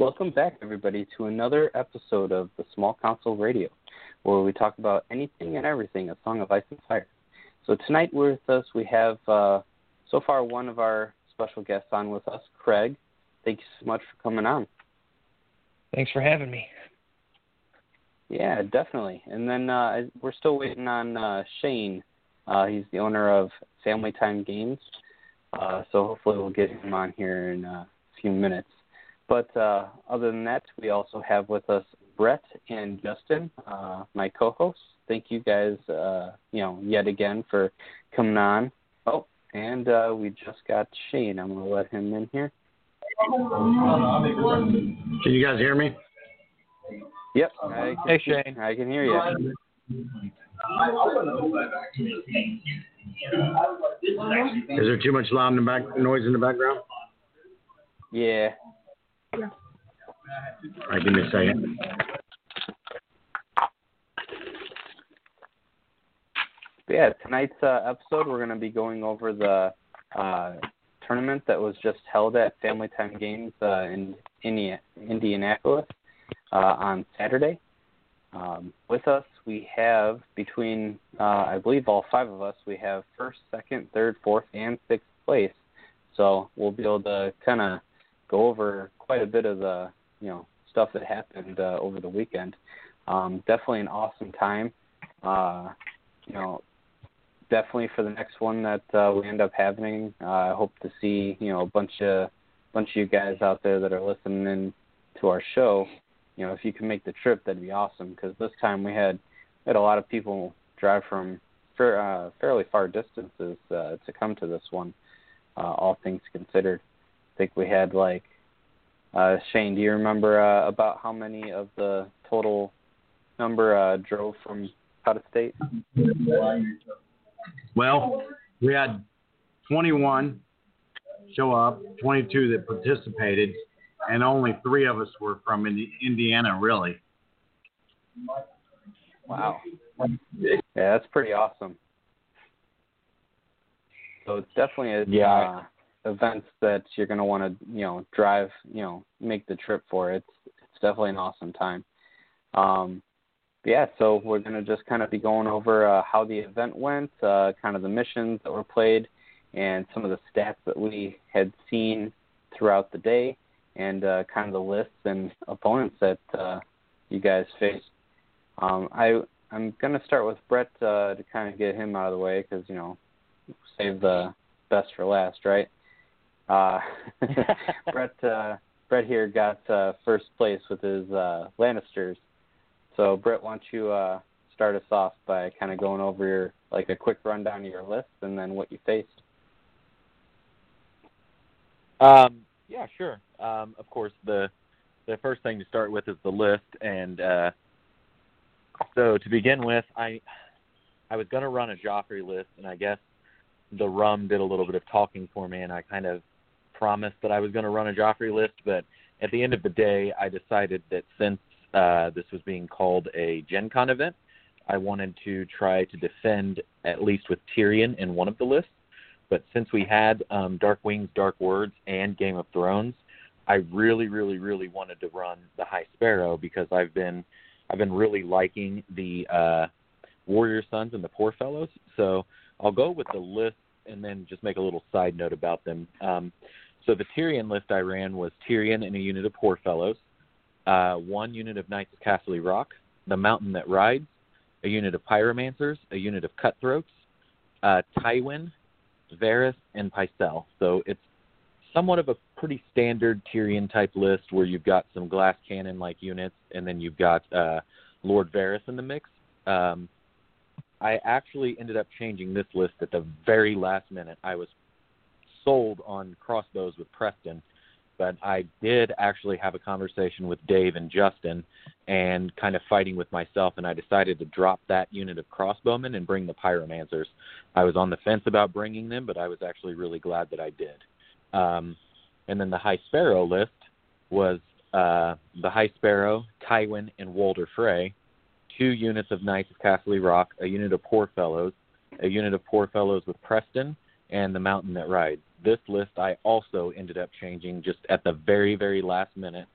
Welcome back, everybody, to another episode of the Small Council Radio, where we talk about anything and everything a Song of Ice and Fire. So tonight with us, we have uh, so far one of our special guests on with us, Craig. Thank you so much for coming on. Thanks for having me. Yeah, definitely. And then uh, we're still waiting on uh, Shane. Uh, he's the owner of Family Time Games. Uh, so hopefully we'll get him on here in a few minutes. But uh, other than that, we also have with us Brett and Justin, uh, my co-hosts. Thank you guys, uh, you know, yet again for coming on. Oh, and uh, we just got Shane. I'm going to let him in here. Can you guys hear me? Yep. I hey, Shane. I can hear you. Is there too much loud in the back noise in the background? Yeah. All right, give me a second. yeah, tonight's uh, episode we're going to be going over the uh, tournament that was just held at Family Time Games uh, in Indianapolis uh, on Saturday. Um, with us, we have between, uh, I believe, all five of us, we have first, second, third, fourth, and sixth place. So we'll be able to kind of go over quite a bit of the, you know, stuff that happened uh, over the weekend. Um, definitely an awesome time. Uh, you know, definitely for the next one that uh, we end up having, uh, I hope to see you know a bunch of bunch of you guys out there that are listening to our show. You know, if you can make the trip, that'd be awesome. Because this time we had we had a lot of people drive from fair, uh, fairly far distances uh, to come to this one. Uh, all things considered, think we had like uh, Shane. Do you remember uh, about how many of the total number uh, drove from out of state? Well, we had 21 show up, 22 that participated, and only three of us were from Indiana, really. Wow. Yeah, that's pretty awesome. So it's definitely a yeah. Events that you're going to want to, you know, drive, you know, make the trip for. It's it's definitely an awesome time. Um, yeah, so we're going to just kind of be going over uh, how the event went, uh, kind of the missions that were played, and some of the stats that we had seen throughout the day, and uh, kind of the lists and opponents that uh, you guys faced. Um, I I'm going to start with Brett uh, to kind of get him out of the way because you know save the best for last, right? Uh, Brett uh, Brett here got uh, first place with his uh, Lannisters so, Brett, why don't you uh, start us off by kind of going over your like a quick rundown of your list and then what you faced? Um, yeah, sure. Um, of course, the the first thing to start with is the list, and uh, so to begin with, I I was going to run a Joffrey list, and I guess the rum did a little bit of talking for me, and I kind of promised that I was going to run a Joffrey list, but at the end of the day, I decided that since uh, this was being called a Gen Con event. I wanted to try to defend at least with Tyrion in one of the lists. But since we had um, Dark Wings, Dark Words, and Game of Thrones, I really, really, really wanted to run the High Sparrow because I've been I've been really liking the uh, Warrior Sons and the Poor Fellows. So I'll go with the list and then just make a little side note about them. Um, so the Tyrion list I ran was Tyrion and a unit of Poor Fellows, uh, one unit of Knights of Casterly Rock, the Mountain That Rides, a unit of Pyromancers, a unit of Cutthroats, uh, Tywin, Varys, and Pycelle. So it's somewhat of a pretty standard Tyrion type list where you've got some glass cannon like units, and then you've got uh, Lord Varys in the mix. Um, I actually ended up changing this list at the very last minute. I was sold on crossbows with Preston, but I did actually have a conversation with Dave and Justin and kind of fighting with myself, and I decided to drop that unit of crossbowmen and bring the pyromancers. I was on the fence about bringing them, but I was actually really glad that I did. Um, and then the High Sparrow list was uh, the High Sparrow, Tywin, and Walder Frey, two units of Knights of Casterly Rock, a unit of Poor Fellows, a unit of Poor Fellows with Preston, and the Mountain That Rides this list I also ended up changing just at the very, very last minute.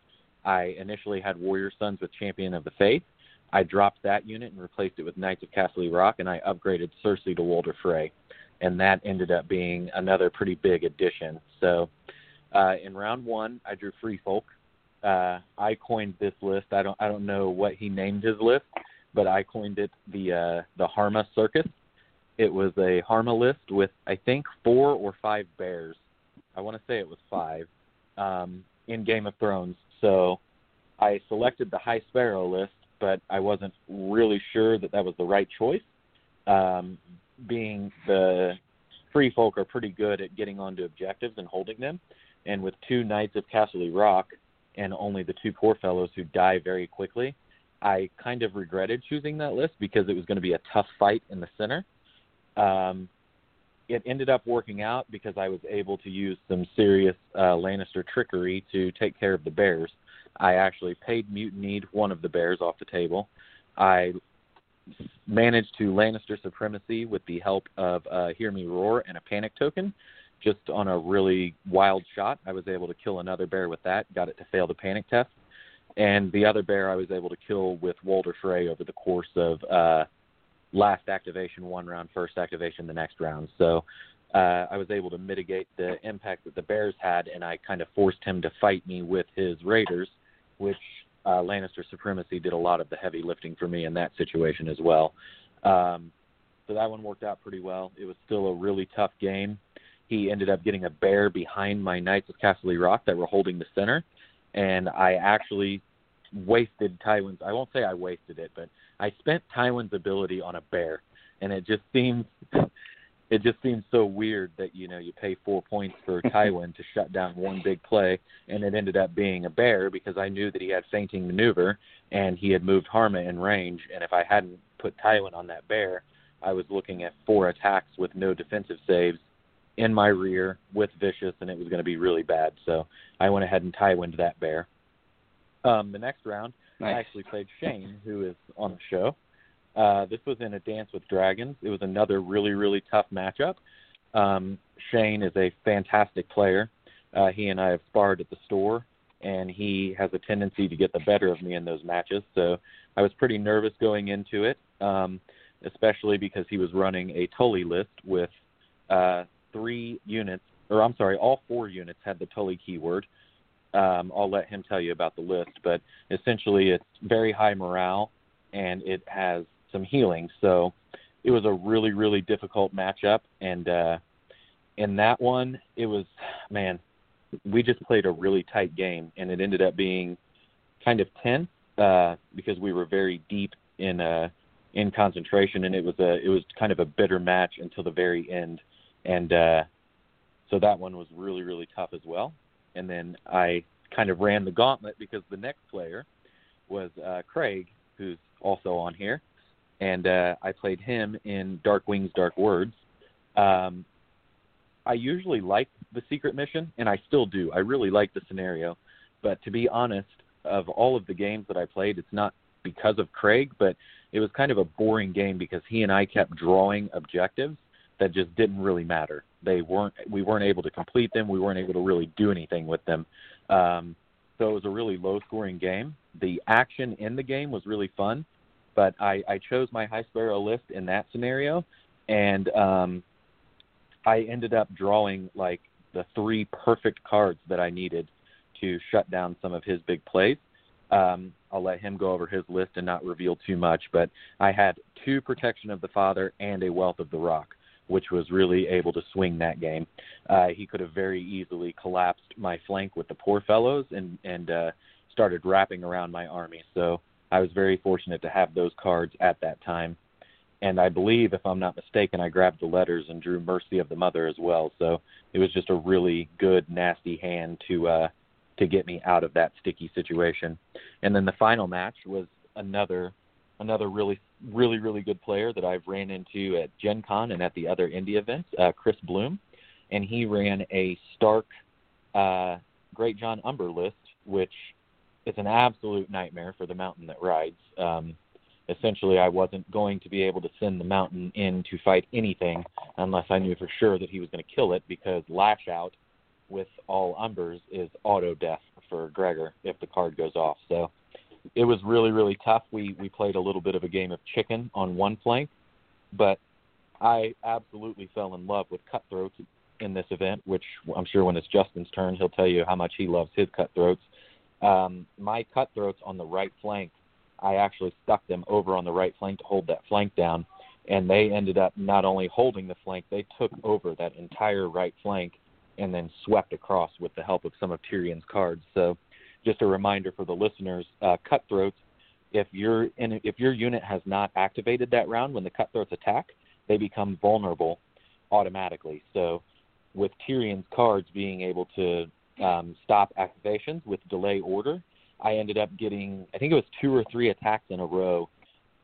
I initially had Warrior Sons with Champion of the Faith. I dropped that unit and replaced it with Knights of Casterly Rock, and I upgraded Cersei to Walder Frey, and that ended up being another pretty big addition. So, uh, in round one, I drew Free Folk. Uh, I coined this list. I don't I don't know what he named his list, but I coined it the uh, the Harma Circus. It was a Harma list with I think four or five bears. I want to say it was five um, in Game of Thrones. So I selected the High Sparrow list, but I wasn't really sure that that was the right choice. Um, being the free folk are pretty good at getting onto objectives and holding them, and with two Knights of Casterly Rock and only the two poor fellows who die very quickly, I kind of regretted choosing that list because it was going to be a tough fight in the center. Um, it ended up working out because I was able to use some serious uh, Lannister trickery to take care of the bears. I actually paid mutinied one of the bears off the table. I managed to Lannister supremacy with the help of uh, Hear Me Roar and a panic token. Just on a really wild shot, I was able to kill another bear with that, got it to fail the panic test. And the other bear I was able to kill with Walder Frey over the course of uh, last activation one round, first activation the next round. So uh, I was able to mitigate the impact that the Bears had, and I kind of forced him to fight me with his Raiders, which uh, Lannister Supremacy did a lot of the heavy lifting for me in that situation as well. Um, so that one worked out pretty well. It was still a really tough game. He ended up getting a bear behind my Knights of Casterly Rock that were holding the center, and I actually wasted Tywin's. I won't say I wasted it, but I spent Tywin's ability on a bear, and it just seems it just seems so weird that you know you pay four points for Tywin to shut down one big play, and it ended up being a bear because I knew that he had fainting maneuver and he had moved Harma in range, and if I hadn't put Tywin on that bear, I was looking at four attacks with no defensive saves in my rear with vicious, and it was going to be really bad. So I went ahead and Tywined that bear. Um, the next round, nice. I actually played Shane, who is on the show. Uh, this was in a Dance with Dragons. It was another really, really tough matchup. Um, Shane is a fantastic player. Uh, he and I have sparred at the store, and he has a tendency to get the better of me in those matches. So I was pretty nervous going into it, um, especially because he was running a Tully list with uh, three units, or I'm sorry, all four units had the Tully keyword. Um, I'll let him tell you about the list, but essentially it's very high morale and it has some healing. So it was a really, really difficult matchup. And uh, in that one, it was, man, we just played a really tight game, and it ended up being kind of tense uh, because we were very deep in uh, in concentration, and it was a it was kind of a bitter match until the very end, and uh, so that one was really really tough as well. And then I kind of ran the gauntlet because the next player was uh, Craig, who's also on here, and uh, I played him in Dark Wings, Dark Words. Um, I usually like the secret mission, and I still do. I really like the scenario, but to be honest, of all of the games that I played, it's not because of Craig, but it was kind of a boring game because he and I kept drawing objectives that just didn't really matter. They weren't. We weren't able to complete them. We weren't able to really do anything with them. Um, so it was a really low-scoring game. The action in the game was really fun, but I, I chose my high sparrow list in that scenario, and um, I ended up drawing like the three perfect cards that I needed to shut down some of his big plays. Um, I'll let him go over his list and not reveal too much, but I had two Protection of the Father and a Wealth of the Rock, which was really able to swing that game. Uh, he could have very easily collapsed my flank with the poor fellows and and uh, started wrapping around my army. So I was very fortunate to have those cards at that time. And I believe, if I'm not mistaken, I grabbed the letters and drew Mercy of the Mother as well. So it was just a really good, nasty hand to uh, to get me out of that sticky situation. And then the final match was another another really really really good player that I've ran into at Gen Con and at the other Indy events, uh, Chris Bloom, and he ran a Stark uh, Greatjon Umber list, which is an absolute nightmare for the mountain that rides. Um, essentially, I wasn't going to be able to send the mountain in to fight anything unless I knew for sure that he was going to kill it because lash out with all umbers is auto death for Gregor if the card goes off. So it was really really tough. We we played a little bit of a game of chicken on one flank, but I absolutely fell in love with cutthroats in this event, which I'm sure when it's Justin's turn, he'll tell you how much he loves his cutthroats. Um, my cutthroats on the right flank, I actually stuck them over on the right flank to hold that flank down, and they ended up not only holding the flank, they took over that entire right flank and then swept across with the help of some of Tyrion's cards. So, just a reminder for the listeners: uh, cutthroats. If your if your unit has not activated that round when the cutthroats attack, they become vulnerable automatically. So, with Tyrion's cards being able to um, stop activations with delay order, I ended up getting I think it was two or three attacks in a row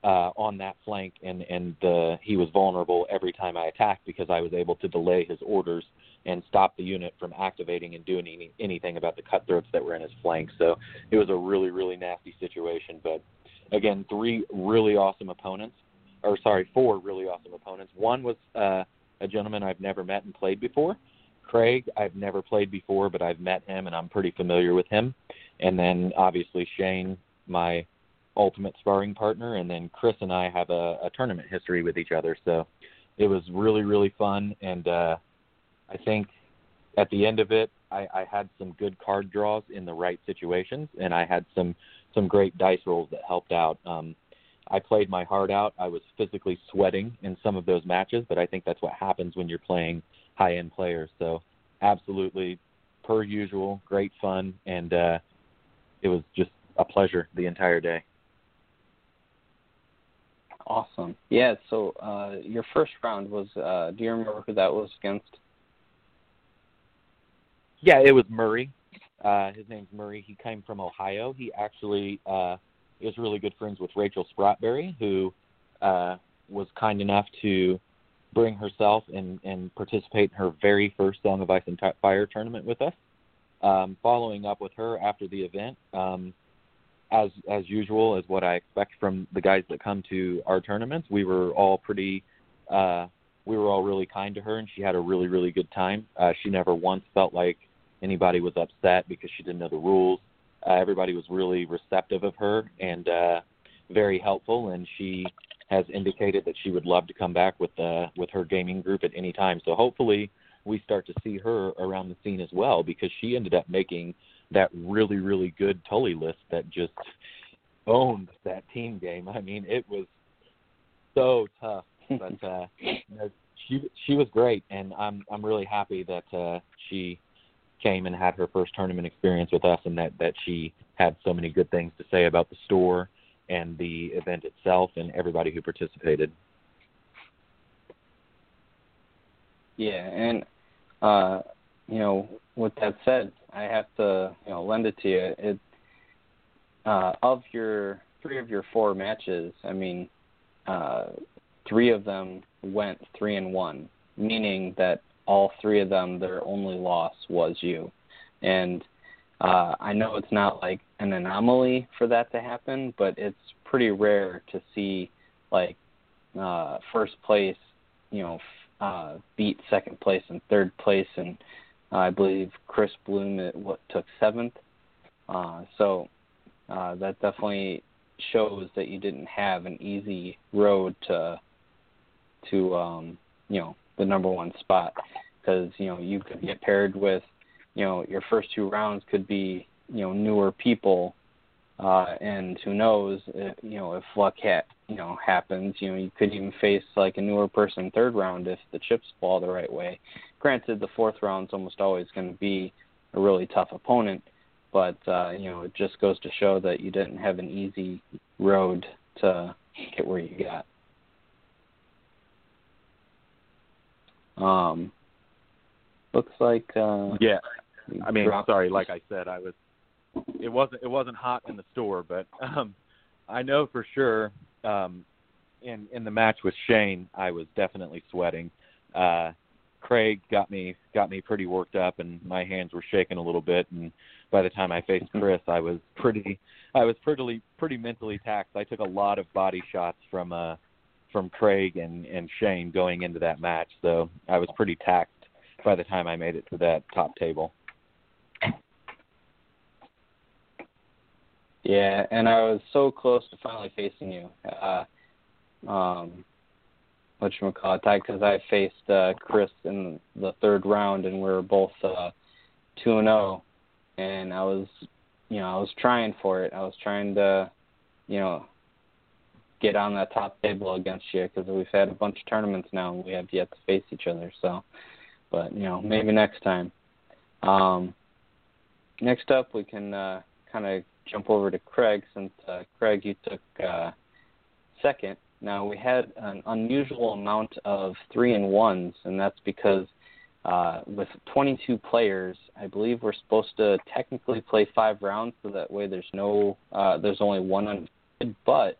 uh, on that flank, and and the, he was vulnerable every time I attacked because I was able to delay his orders and stop the unit from activating and doing any, anything about the cutthroats that were in his flank. So it was a really really nasty situation. But again, three really awesome opponents, or sorry, four really awesome opponents. One was uh, a gentleman I've never met and played before. Craig, I've never played before, but I've met him and I'm pretty familiar with him. And then obviously Shane, my ultimate sparring partner, and then Chris and I have a, a tournament history with each other. So it was really, really fun. And uh, I think at the end of it, I, I had some good card draws in the right situations, and I had some some great dice rolls that helped out. Um, I played my heart out. I was physically sweating in some of those matches, but I think that's what happens when you're playing high end players. So absolutely, per usual, great fun, and uh, it was just a pleasure the entire day. Awesome. Yeah. So uh, your first round was. Uh, do you remember who that was against? Yeah, it was Murray. Uh, his name's Murray. He came from Ohio. He actually uh, is really good friends with Rachel Sprotberry, who uh, was kind enough to bring herself and, and participate in her very first Song of Ice and Fire tournament with us. Um, following up with her after the event, um, as as usual, as what I expect from the guys that come to our tournaments, we were all pretty, uh, we were all really kind to her, and she had a really really good time. Uh, she never once felt like anybody was upset because she didn't know the rules. Uh, everybody was really receptive of her and uh, very helpful, and she has indicated that she would love to come back with uh, with her gaming group at any time. So hopefully we start to see her around the scene as well because she ended up making that really really good Tully list that just owned that team game. I mean, it was so tough, but uh, you know, she she was great, and I'm I'm really happy that uh, she came and had her first tournament experience with us, and that that she had so many good things to say about the store and the event itself and everybody who participated. Yeah, and uh, you know, with that said, I have to you know lend it to you. It uh, of your three of your four matches, I mean, uh, three of them went three and one, meaning that all three of them, their only loss was you. And uh, I know it's not like an anomaly for that to happen, but it's pretty rare to see like uh, first place, you know, uh, beat second place and third place, and uh, I believe Chris Bloom it, what took seventh. Uh, so uh, that definitely shows that you didn't have an easy road to to um, you know the number one spot because you know you could get paired with you know your first two rounds could be you know newer people uh and who knows if, you know if luck ha- you know happens you know you could even face like a newer person third round if the chips fall the right way. Granted the fourth round's almost always going to be a really tough opponent but uh you know it just goes to show that you didn't have an easy road to get where you got um looks like uh yeah I mean, sorry, like I said, I was it wasn't it wasn't hot in the store, but um I know for sure um in in the match with Shane, I was definitely sweating. Uh Craig got me got me pretty worked up and my hands were shaking a little bit and by the time I faced Chris, I was pretty I was pretty pretty mentally taxed. I took a lot of body shots from uh from Craig and and Shane going into that match, so I was pretty taxed by the time I made it to that top table. Yeah, and I was so close to finally facing you. Uh, um, what you call it? Because I faced uh, Chris in the third round, and we were both uh, two and zero. Oh, and I was, you know, I was trying for it. I was trying to, you know, get on that top table against you because we've had a bunch of tournaments now and we have yet to face each other. So, but you know, maybe next time. Um, next up, we can uh, kind of jump over to Craig since uh, Craig, you took uh, second. Now we had an unusual amount of three and ones, and that's because uh, with 22 players, I believe we're supposed to technically play five rounds, so that way there's no, uh, there's only one undefeated. But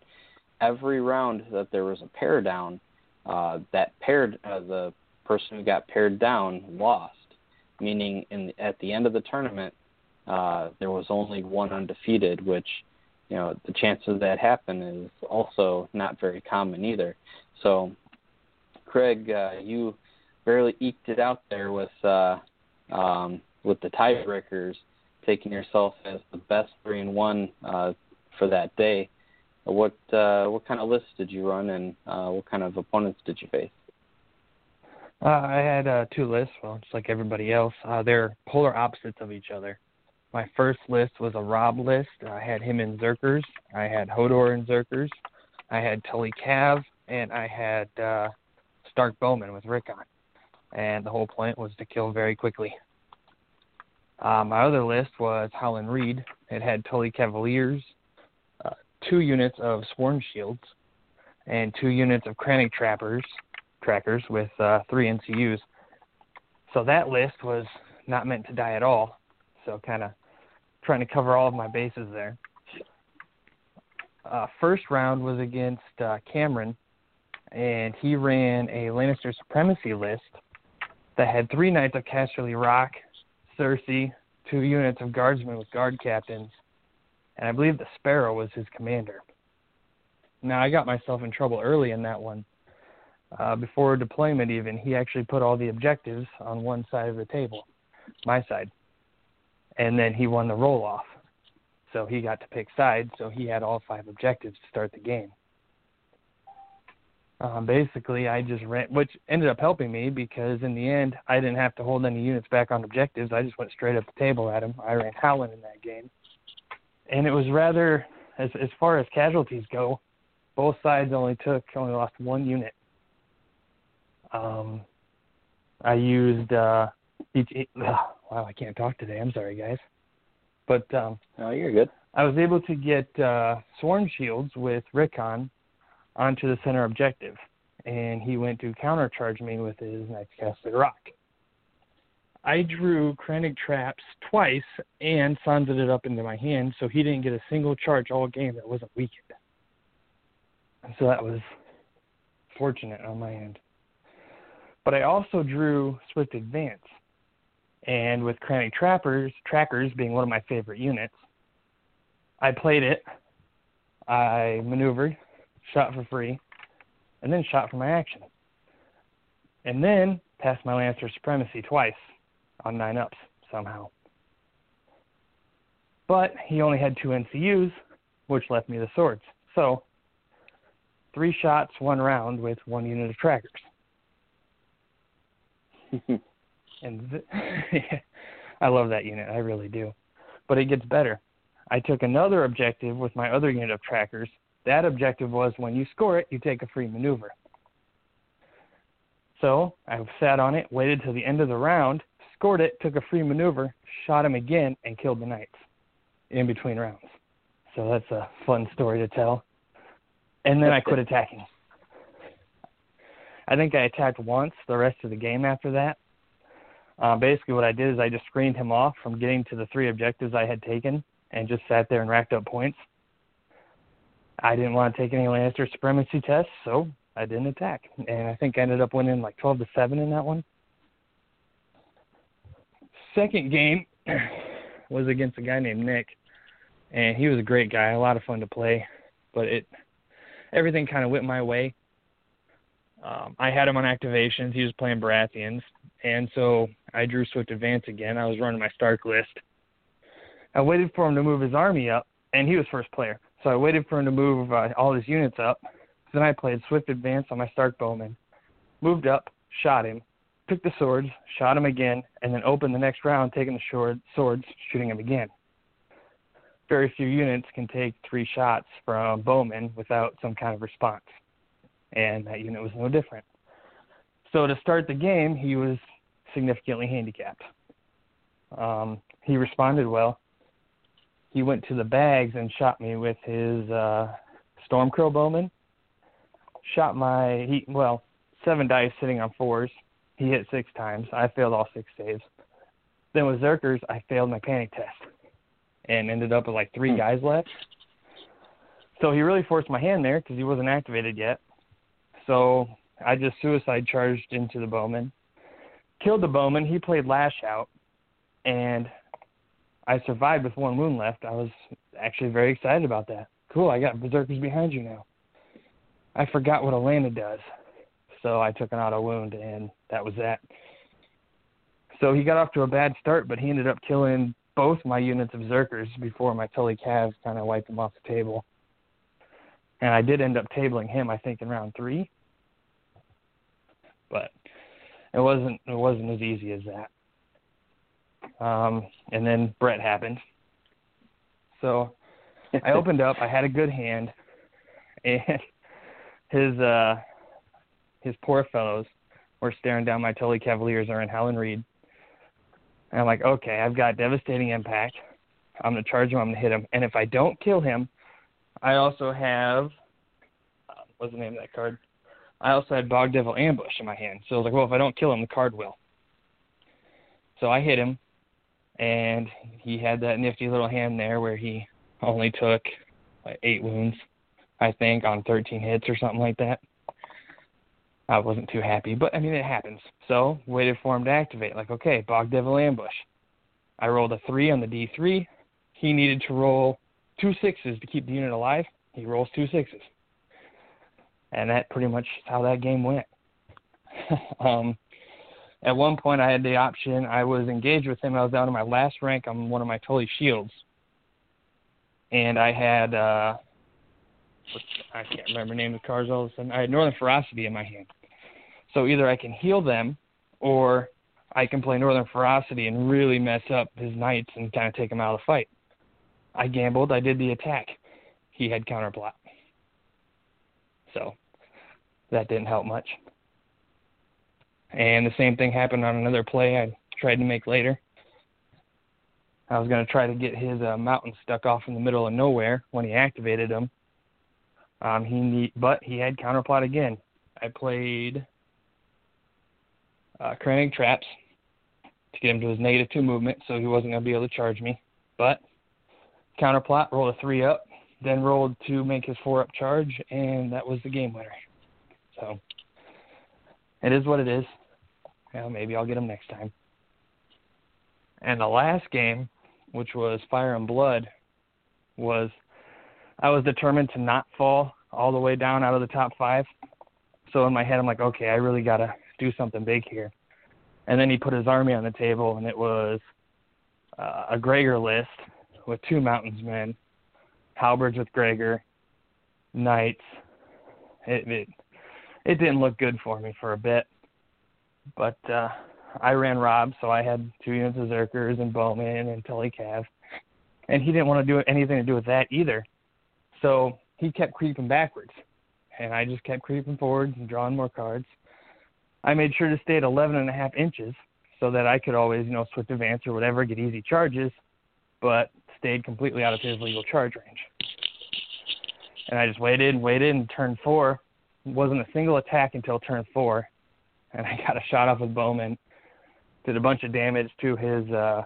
every round that there was a pair down, uh, that paired uh, the person who got paired down lost. Meaning, in at the end of the tournament, uh, there was only one undefeated, which you know the chances of that happen is also not very common either. So, Craig, uh, you barely eked it out there with uh, um, with the tiebreakers, taking yourself as the best three and one uh, for that day. What uh, what kind of lists did you run, and uh, what kind of opponents did you face? Uh, I had uh, two lists, well, just like everybody else. Uh, they're polar opposites of each other. My first list was a Robb list. I had him in Zerkers. I had Hodor in Zerkers. I had Tully Cav, and I had uh, Stark Bowman with Rickon and the whole point was to kill very quickly. Uh, my other list was Howland Reed. It had Tully Cavaliers, two units of sworn Shields, and two units of Crannog Trappers, trackers with uh, three NCUs. So that list was not meant to die at all. So kind of trying to cover all of my bases there. Uh, first round was against uh, Cameron, and he ran a Lannister Supremacy list that had three knights of Casterly Rock, Cersei, two units of guardsmen with guard captains, and I believe the Sparrow was his commander. Now I got myself in trouble early in that one. Uh, before deployment, even he actually put all the objectives on one side of the table, my side, and then he won the roll off. So he got to pick sides. So he had all five objectives to start the game um, basically I just ran, which ended up helping me because in the end I didn't have to hold any units back on objectives. I just went straight up the table at him. I ran Howland in that game, and it was rather as as far as casualties go, both sides only took only lost one unit. Um, I used uh, each, wow I can't talk today. I'm sorry guys, but um, oh you're good. I was able to get uh, sworn shields with Rickon onto the center objective, and he went to countercharge me with his Knights Casterly Rock. I drew Crannog traps twice and sundered it up into my hand, so he didn't get a single charge all game that wasn't weakened. So that was fortunate on my end. But I also drew Swift Advance. And with Crannog Trappers, Trackers being one of my favorite units, I played it. I maneuvered, shot for free, and then shot for my action. And then passed my Lannister Supremacy twice on nine ups somehow. But he only had two NCUs, which left me the swords. So, three shots, one round with one unit of trackers. and th- I love that unit, I really do. But it gets better. I took another objective with my other unit of trackers that objective was when you score it, you take a free maneuver. So I sat on it, waited till the end of the round, scored it, took a free maneuver, shot him again, and killed the knights in between rounds. So that's a fun story to tell. And then I quit attacking. I think I attacked once the rest of the game after that. Uh, basically, what I did is I just screened him off from getting to the three objectives I had taken and just sat there and racked up points. I didn't want to take any Lannister supremacy tests, so I didn't attack. And I think I ended up winning like 12 to 7 in that one. Second game was against a guy named Nick, and he was a great guy, a lot of fun to play, but it everything kind of went my way. Um, I had him on activations. He was playing Baratheons, and so I drew Swift Advance again. I was running my Stark list. I waited for him to move his army up, and he was first player. So I waited for him to move uh, all his units up. Then I played Swift Advance on my Stark Bowman, moved up, shot him, took the swords, shot him again, and then opened the next round, taking the short swords, shooting him again. Very few units can take three shots from Bowman without some kind of response, and that unit was no different. So to start the game, he was significantly handicapped. Um, he responded well. He went to the bags and shot me with his uh, Stormcrow Bowman. Shot my he well seven dice sitting on fours. He hit six times. I failed all six saves. Then with Zerkers, I failed my panic test and ended up with like three hmm. guys left. So he really forced my hand there because he wasn't activated yet. So I just suicide charged into the bowman, killed the bowman. He played lash out, and I survived with one wound left. I was actually very excited about that. Cool, I got berserkers behind you now. I forgot what Alana does, so I took an auto wound, and that was that. So he got off to a bad start, but he ended up killing both my units of Zerkers before my Tully Cavs kind of wiped him off the table. And I did end up tabling him, I think, in round three. But it wasn't it wasn't as easy as that. Um, and then Brett happened. So I opened up. I had a good hand, and his uh, his poor fellows were staring down my Tully Cavaliers or in Howland Reed. And I'm like, okay, I've got devastating impact. I'm gonna charge him. I'm gonna hit him. And if I don't kill him, I also have uh, what's the name of that card? I also had Bog Devil Ambush in my hand. So I was like, well, if I don't kill him, the card will. So I hit him, and he had that nifty little hand there where he only took like eight wounds, I think, on 13 hits or something like that. I wasn't too happy, but I mean it happens. So waited for him to activate. Like, okay, Bog Devil Ambush. I rolled a three on the D3. He needed to roll two sixes to keep the unit alive. He rolls two sixes, and that pretty much how that game went. um, at one point I had the option. I was engaged with him. I was down to my last rank on one of my Tully shields, and I had uh, I can't remember the name of the cards all of a sudden. I had Northern Ferocity in my hand. So either I can heal them, or I can play Northern Ferocity and really mess up his knights and kind of take him out of the fight. I gambled. I did the attack. He had counterplot. So that didn't help much. And the same thing happened on another play I tried to make later. I was going to try to get his uh, mountain stuck off in the middle of nowhere when he activated them. Um, he need, but he had counterplot again. I played uh, Crannog traps to get him to his negative two movement, so he wasn't going to be able to charge me. But counterplot, rolled a three up, then rolled to make his four up charge, and that was the game winner. So it is what it is. Well, maybe I'll get him next time. And the last game, which was Fire and Blood, was I was determined to not fall all the way down out of the top five. So in my head, I'm like, okay, I really got to do something big here. And then he put his army on the table, and it was uh, a Gregor list with two mountains men, halberds with Gregor, knights. It, it it didn't look good for me for a bit. But uh, I ran Robb, so I had two units of Zerkers and Bowman and Tully Cav. And he didn't want to do anything to do with that either. So he kept creeping backwards. And I just kept creeping forwards and drawing more cards. I made sure to stay at 11 and a half inches so that I could always, you know, swift advance or whatever, get easy charges, but stayed completely out of his legal charge range. And I just waited and waited and turned four. Wasn't a single attack until turn four and I got a shot off with Bowman. Did a bunch of damage to his uh,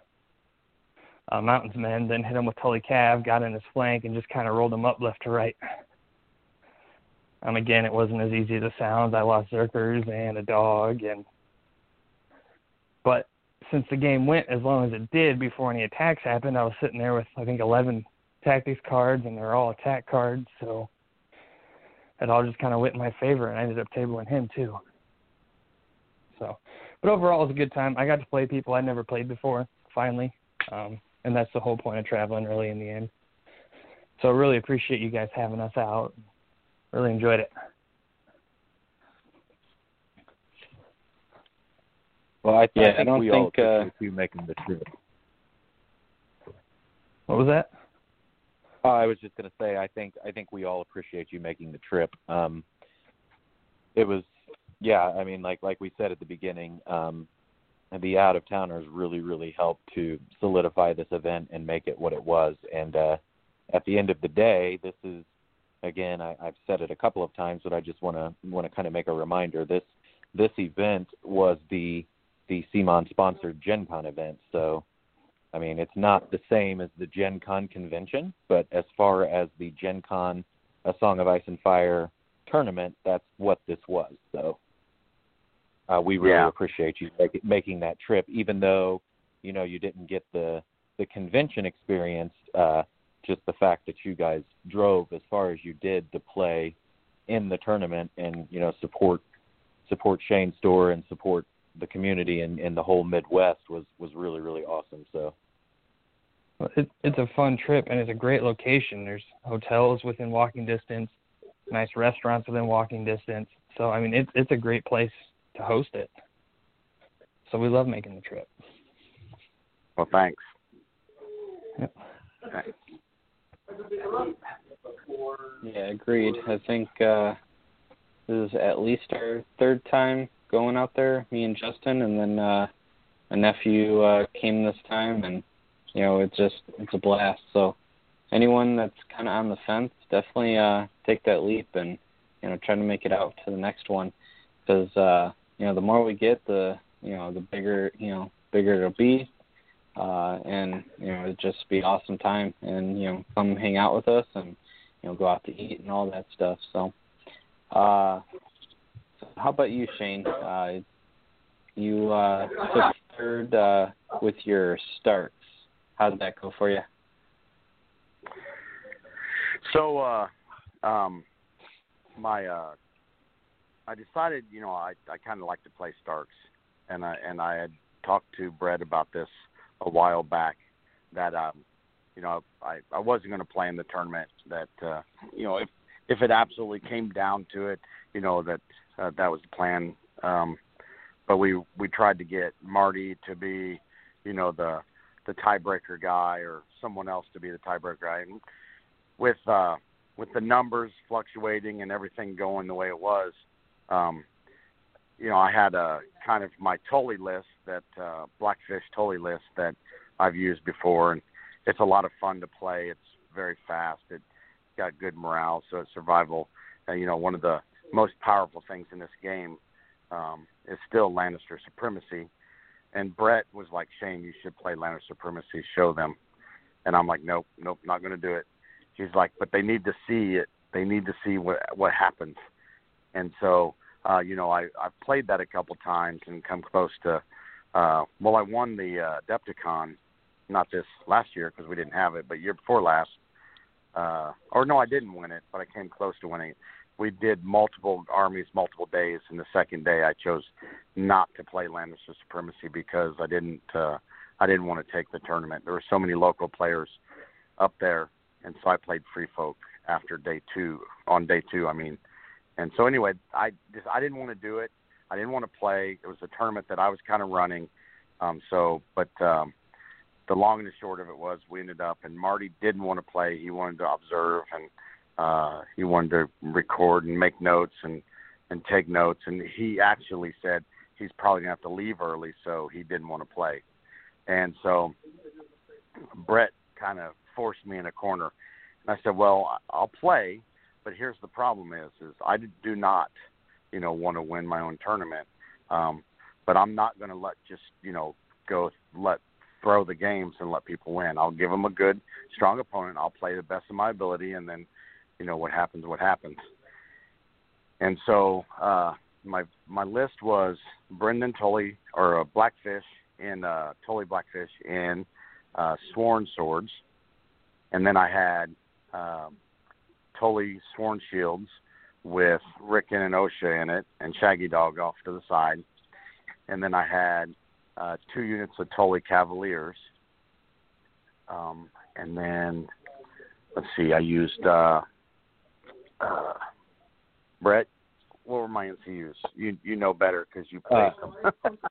uh, Mountains men, then hit him with Tully Cav, got in his flank, and just kind of rolled him up left to right. Um, again, it wasn't as easy as it sounds. I lost Zerkers and a dog, and but since the game went as long as it did before any attacks happened, I was sitting there with I think 11 tactics cards, and they're all attack cards, so it all just kind of went in my favor, and I ended up tabling him too. So, but overall, it was a good time. I got to play people I'd never played before, finally, um, and that's the whole point of traveling, really, in the end. So I really appreciate you guys having us out. Really enjoyed it. Well, I, Yeah, I I don't we all think, uh, you making the trip. What was that? Oh, I was just going to say, I think I think we all appreciate you making the trip. Um, it was, yeah. I mean, like like we said at the beginning, um, the out of towners really really helped to solidify this event and make it what it was. And uh, at the end of the day, this is again, I, I've said it a couple of times, but I just want to want to kind of make a reminder. This this event was the the CMON sponsored Gen Con event, so I mean, it's not the same as the Gen Con convention, but as far as the Gen Con, A Song of Ice and Fire tournament, that's what this was. So uh, we really Yeah. appreciate you make, making that trip, even though you know you didn't get the the convention experience. Uh, just the fact that you guys drove as far as you did to play in the tournament and you know support support Shane's store and support the community and, and the whole Midwest was was really really awesome. So Well, It, it's a fun trip and it's a great location. There's hotels within walking distance, nice restaurants within walking distance. So I mean, it's it's a great place to host it. So we love making the trip. Well, thanks. Yep. Thanks. Yeah, agreed. I think uh, this is at least our third time going out there, me and Justin, and then uh, my nephew uh, came this time, and you know it's just it's a blast. So anyone that's kind of on the fence, definitely uh, take that leap and you know try to make it out to the next one, because uh, you know the more we get, the you know the bigger you know bigger it'll be. Uh, and you know it'd just be awesome time, and you know come hang out with us, and you know, go out to eat and all that stuff. So, uh, how about you, Shane? Uh, you uh, took third uh, with your Starks. How did that go for you? So, uh, um, my, uh, I decided, you know, I, I kind of like to play Starks, and I and I had talked to Brett about this a while back, that um, you know, I I wasn't going to play in the tournament. That uh, you know, if if it absolutely came down to it, you know, that uh, that was the plan. Um, but we we tried to get Marty to be, you know, the the tiebreaker guy or someone else to be the tiebreaker guy. And with uh, with the numbers fluctuating and everything going the way it was, um, you know, I had a kind of my Tully list that uh, Blackfish Tully list that I've used before, and it's a lot of fun to play. It's very fast. It's got good morale, so it's survival. Uh, you know, one of the most powerful things in this game um, is still Lannister supremacy. And Brett was like, Shane, you should play Lannister supremacy. Show them. And I'm like, nope, nope, not going to do it. He's like, but they need to see it. They need to see what what happens. And so, uh, you know, I I've played that a couple times and come close to. Uh, well, I won the uh, Adepticon, not this last year because we didn't have it, but year before last. Uh, or no, I didn't win it, but I came close to winning it. We did multiple armies, multiple days, and the second day I chose not to play Lannister Supremacy because I didn't. Uh, I didn't want to take the tournament. There were so many local players up there, and so I played Free Folk after day two. On day two, I mean, and so anyway, I just I didn't want to do it. I didn't want to play. It was a tournament that I was kind of running. Um, so, but um, the long and the short of it was we ended up, and Marty didn't want to play. He wanted to observe and uh, he wanted to record and make notes and and take notes. And he actually said he's probably gonna have to leave early, so he didn't want to play. And so Brett kind of forced me in a corner, and I said, "Well, I'll play, but here's the problem: is is I do not, you know, want to win my own tournament, um, but I'm not going to let just you know go let throw the games and let people win. I'll give them a good, strong opponent. I'll play the best of my ability, and then, you know, what happens, what happens." And so uh, my my list was Brynden Tully or uh, Blackfish in uh, Tully Blackfish in uh, Sworn Swords, and then I had um, Tully Sworn Shields with Rickon and Osha in it, and Shaggydog off to the side, and then I had uh, two units of Tully Cavaliers, um, and then let's see, I used uh, uh, Brett. What were my NCUs? You you know better because you played Uh, them.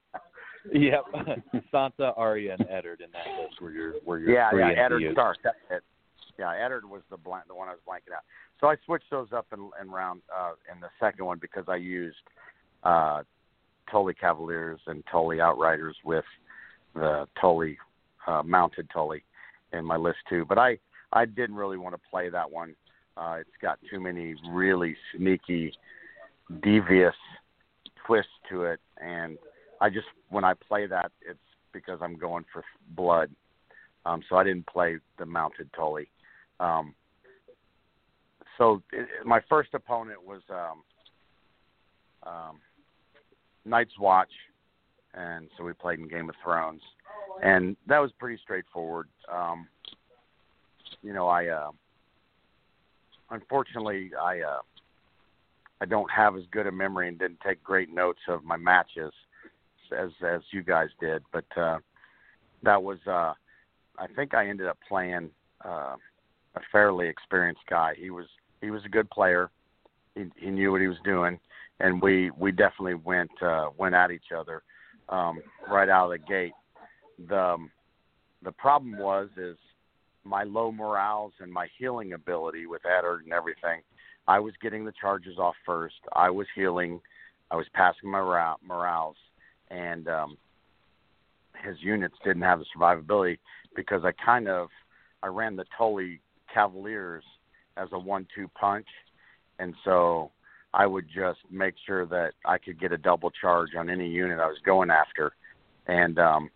Yep, Sansa, Arya, and Eddard in that list were your were your yeah, yeah, Eddard. Stark. That's it. Yeah, Eddard was the blank, the one I was blanking out. So I switched those up in, in round uh, in the second one because I used uh, Tully Cavaliers and Tully Outriders with the Tully uh, mounted Tully in my list too. But I I didn't really want to play that one. Uh, it's got too many really sneaky, devious twists to it, and I just when I play that, it's because I'm going for blood. Um, so I didn't play the mounted Tully. Um, so it, my first opponent was um, um, Night's Watch, and so we played in Game of Thrones, and that was pretty straightforward. Um, you know, I uh, unfortunately I uh, I don't have as good a memory and didn't take great notes of my matches as as you guys did, but uh, that was uh, I think I ended up playing uh, a fairly experienced guy. He was he was a good player. He, he knew what he was doing, and we we definitely went uh, went at each other um, right out of the gate. The um, the problem was is my low morals and my healing ability with Eddard and everything. I was getting the charges off first. I was healing. I was passing my morale, and um, his units didn't have the survivability because I kind of I ran the Tully Cavaliers as a one-two punch, and so I would just make sure that I could get a double charge on any unit I was going after, and um,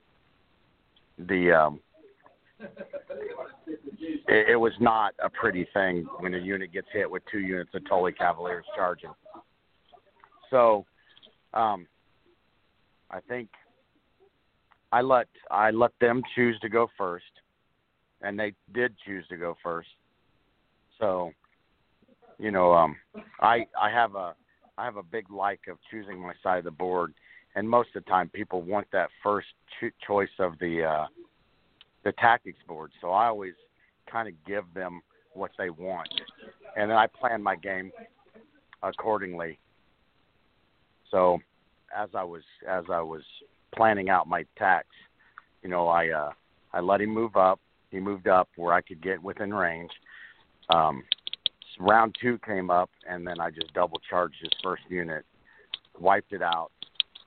the um, it, it was not a pretty thing when a unit gets hit with two units of Tully Cavaliers charging. So, um, I think I let I let them choose to go first, and they did choose to go first. So, you know, um, I I have a I have a big like of choosing my side of the board, and most of the time people want that first cho- choice of the uh, the tactics board. So I always kind of give them what they want, and then I plan my game accordingly. So as I was as I was planning out my attacks, you know, I uh, I let him move up. He moved up where I could get within range. Um, round two came up, and then I just double charged his first unit, wiped it out,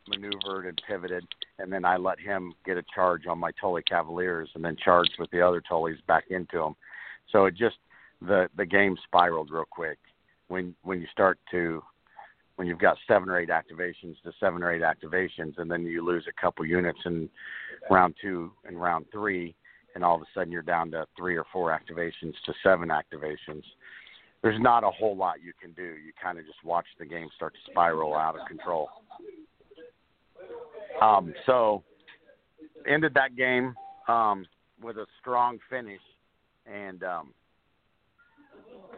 maneuvered and pivoted, and then I let him get a charge on my Tully Cavaliers, and then charged with the other Tullys back into him. So it just the the game spiraled real quick when when you start to when you've got seven or eight activations to seven or eight activations, and then you lose a couple units in round two and round three, and all of a sudden you're down to three or four activations to seven activations. There's not a whole lot you can do. You kind of just watch the game start to spiral out of control. Um, so ended that game um, with a strong finish, and um,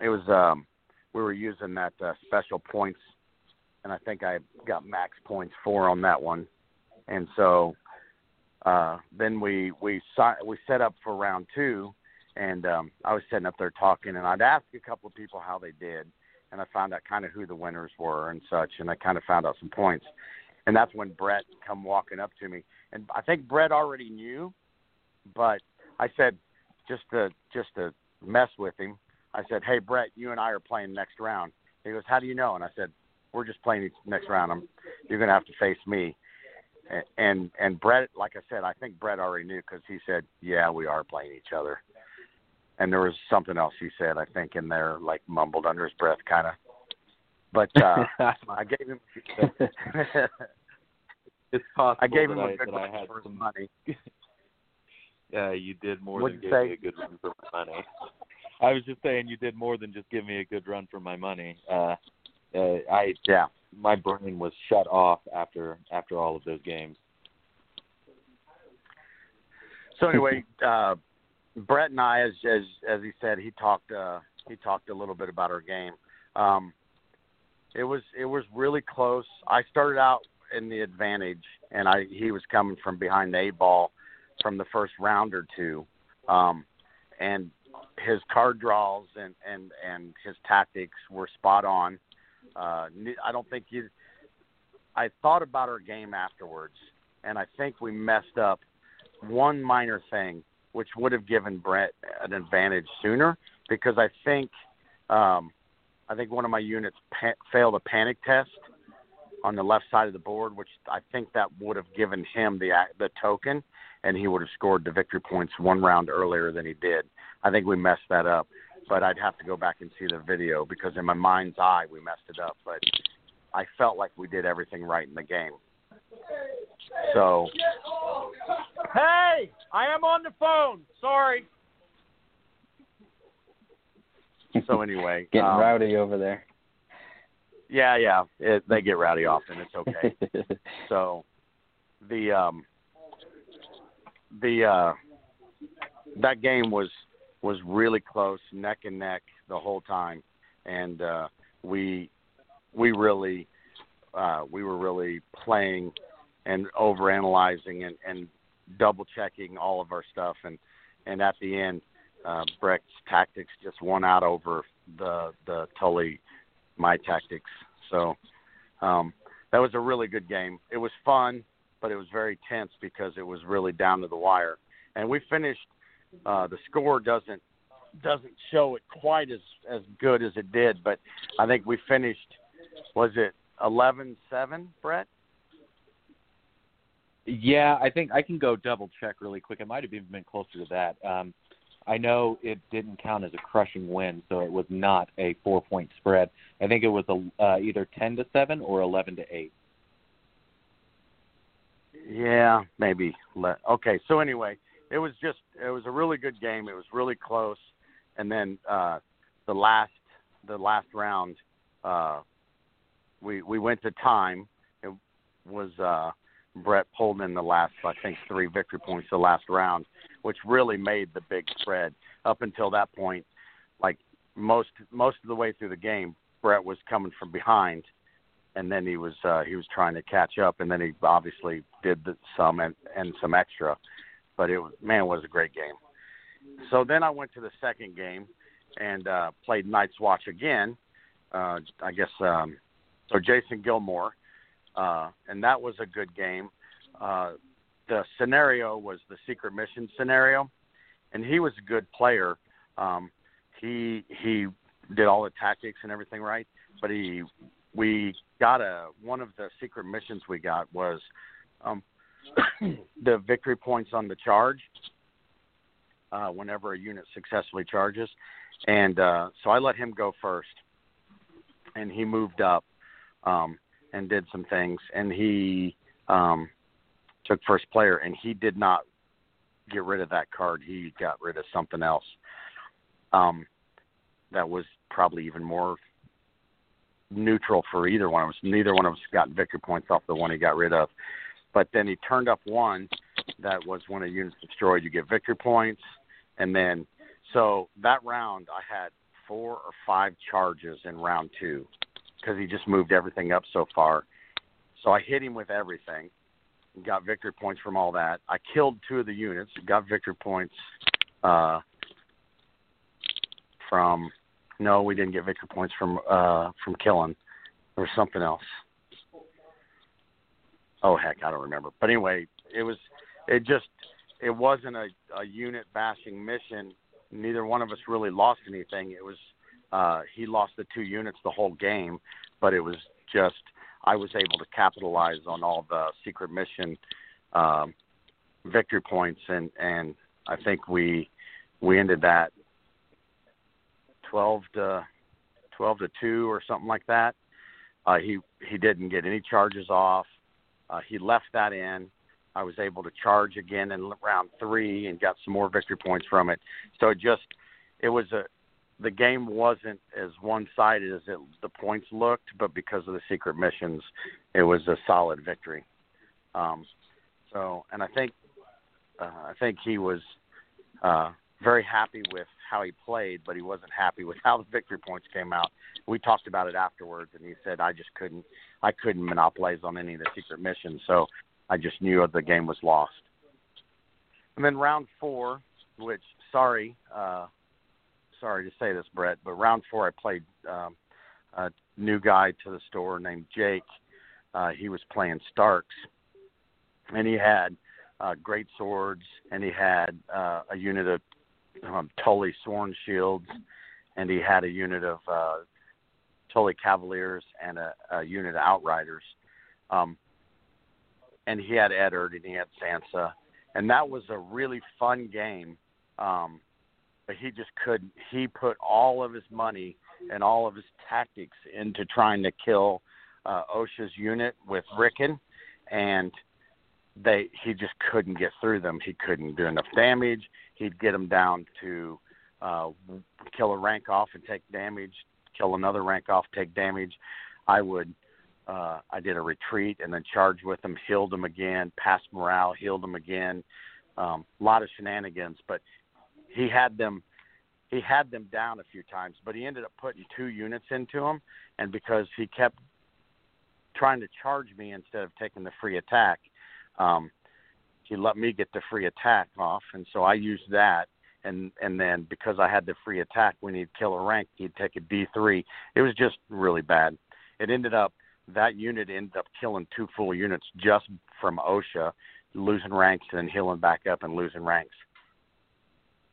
it was um, we were using that uh, special points, and I think I got max points four on that one, and so uh, then we we we set up for round two, and um, I was sitting up there talking, and I'd ask a couple of people how they did, and I found out kind of who the winners were and such, and I kind of found out some points, and that's when Brett come walking up to me, and I think Brett already knew, but I said just to just to mess with him, I said, "Hey Brett, you and I are playing next round." He goes, "How do you know?" And I said, "We're just playing next round. I'm, you're to have to face me." And, and Brett, like I said, I think Brett already knew because he said, "Yeah, we are playing each other." And there was something else he said, I think, in there, like mumbled under his breath, kind of. But uh, I gave him. it's possible I gave him a good run for his some. money. Yeah, you did more What'd than give say? me a good run for my money. I was just saying you did more than just give me a good run for my money. Uh, uh, I Yeah. My brain was shut off after after all of those games. So anyway, uh, Brett and I, as as as he said, he talked uh, he talked a little bit about our game. Um, it was it was really close. I started out in the advantage, and I he was coming from behind the eight ball from the first round or two, um, and his card draws and and and his tactics were spot on. Uh, I don't think you. I thought about our game afterwards, and I think we messed up one minor thing, which would have given Brett an advantage sooner, because I think um, I think one of my units pa- failed a panic test on the left side of the board, which I think that would have given him the the token, and he would have scored the victory points one round earlier than he did. I think we messed that up, but I'd have to go back and see the video because in my mind's eye we messed it up. But I felt like we did everything right in the game. So. Hey, I am on the phone. Sorry. So anyway, getting um, rowdy over there. Yeah, yeah, it, they get rowdy often. It's okay. so, the um, the uh, that game was was really close, neck and neck the whole time, and uh, we we really uh, we were really playing and over analyzing and, and double checking all of our stuff, and and at the end, uh, Brett's tactics just won out over the the Tully my tactics. So um, that was a really good game. It was fun, but it was very tense because it was really down to the wire. And we finished. Uh, the score doesn't doesn't show it quite as as good as it did, but I think we finished. Was it eleven seven, Brett? Yeah, I think I can go double check really quick. It might have even been closer to that. Um, I know it didn't count as a crushing win, so it was not a four point spread. I think it was a, uh, either ten to seven or eleven to eight. Yeah, maybe. Okay, so anyway, it was just it was a really good game. It was really close, and then uh, the last the last round, uh, we we went to time. It was uh, Brett pulled in the last I think three victory points the last round, which really made the big spread. Up until that point, like most most of the way through the game, Brett was coming from behind, and then he was uh, he was trying to catch up, and then he obviously did the, some and, and some extra. But it was man, it was a great game. So then I went to the second game and uh, played Night's Watch again. Uh, I guess um, so. Jason Gilmore, uh, and that was a good game. Uh, the scenario was the secret mission scenario, and he was a good player. Um, he he did all the tactics and everything right, but he we got a one of the secret missions we got was um, the victory points on the charge uh, whenever a unit successfully charges, and uh, so I let him go first, and he moved up um, and did some things, and he um, took first player, and he did not get rid of that card. He got rid of something else. Um, that was probably even more neutral for either one of us. Neither one of us got victory points off the one he got rid of. But then he turned up one that was when a unit's destroyed, you get victory points. And then, so that round, I had four or five charges in round two because he just moved everything up so far. So I hit him with everything got victory points from all that. I killed two of the units, got victory points uh, from. No, we didn't get victory points from uh, from killing. There was something else. Oh heck, I don't remember. But anyway, it was. It just. It wasn't a, a unit bashing mission. Neither one of us really lost anything. It was. Uh, he lost the two units the whole game, but it was just I was able to capitalize on all the secret mission um, victory points, and and I think we we ended that twelve to twelve to two or something like that. Uh, he he didn't get any charges off. Uh, he left that in. I was able to charge again in round three and got some more victory points from it. So it just it was a the game wasn't as one-sided as it, the points looked, but because of the secret missions, it was a solid victory. Um, so, and I think uh, I think he was uh, very happy with how he played, but he wasn't happy with how the victory points came out. We talked about it afterwards, and he said, "I just couldn't, I couldn't monopolize on any of the secret missions, so I just knew the game was lost." And then round four, which sorry, uh, sorry to say this, Brett, but round four I played um, a new guy to the store named Jake. Uh, he was playing Starks, and he had uh, great swords, and he had uh, a unit of um, Tully Sworn Shields, and he had a unit of uh, Tully Cavaliers and a, a unit of Outriders. Um, and he had Eddard and he had Sansa, and that was a really fun game. Um, but he just couldn't. He put all of his money and all of his tactics into trying to kill uh, Osha's unit with Rickon, and they he just couldn't get through them. He couldn't do enough damage. He'd get them down to uh, kill a rank off and take damage, kill another rank off, take damage. I would uh, I did a retreat and then charged with them, healed them again, passed morale, healed them again. Um, a lot of shenanigans, but he had them he had them down a few times, but he ended up putting two units into them, and because he kept trying to charge me instead of taking the free attack, um, he let me get the free attack off, and so I used that. And and then because I had the free attack, when he'd kill a rank, he'd take a D three. It was just really bad. It ended up that unit ended up killing two full units just from Osha, losing ranks and then healing back up and losing ranks.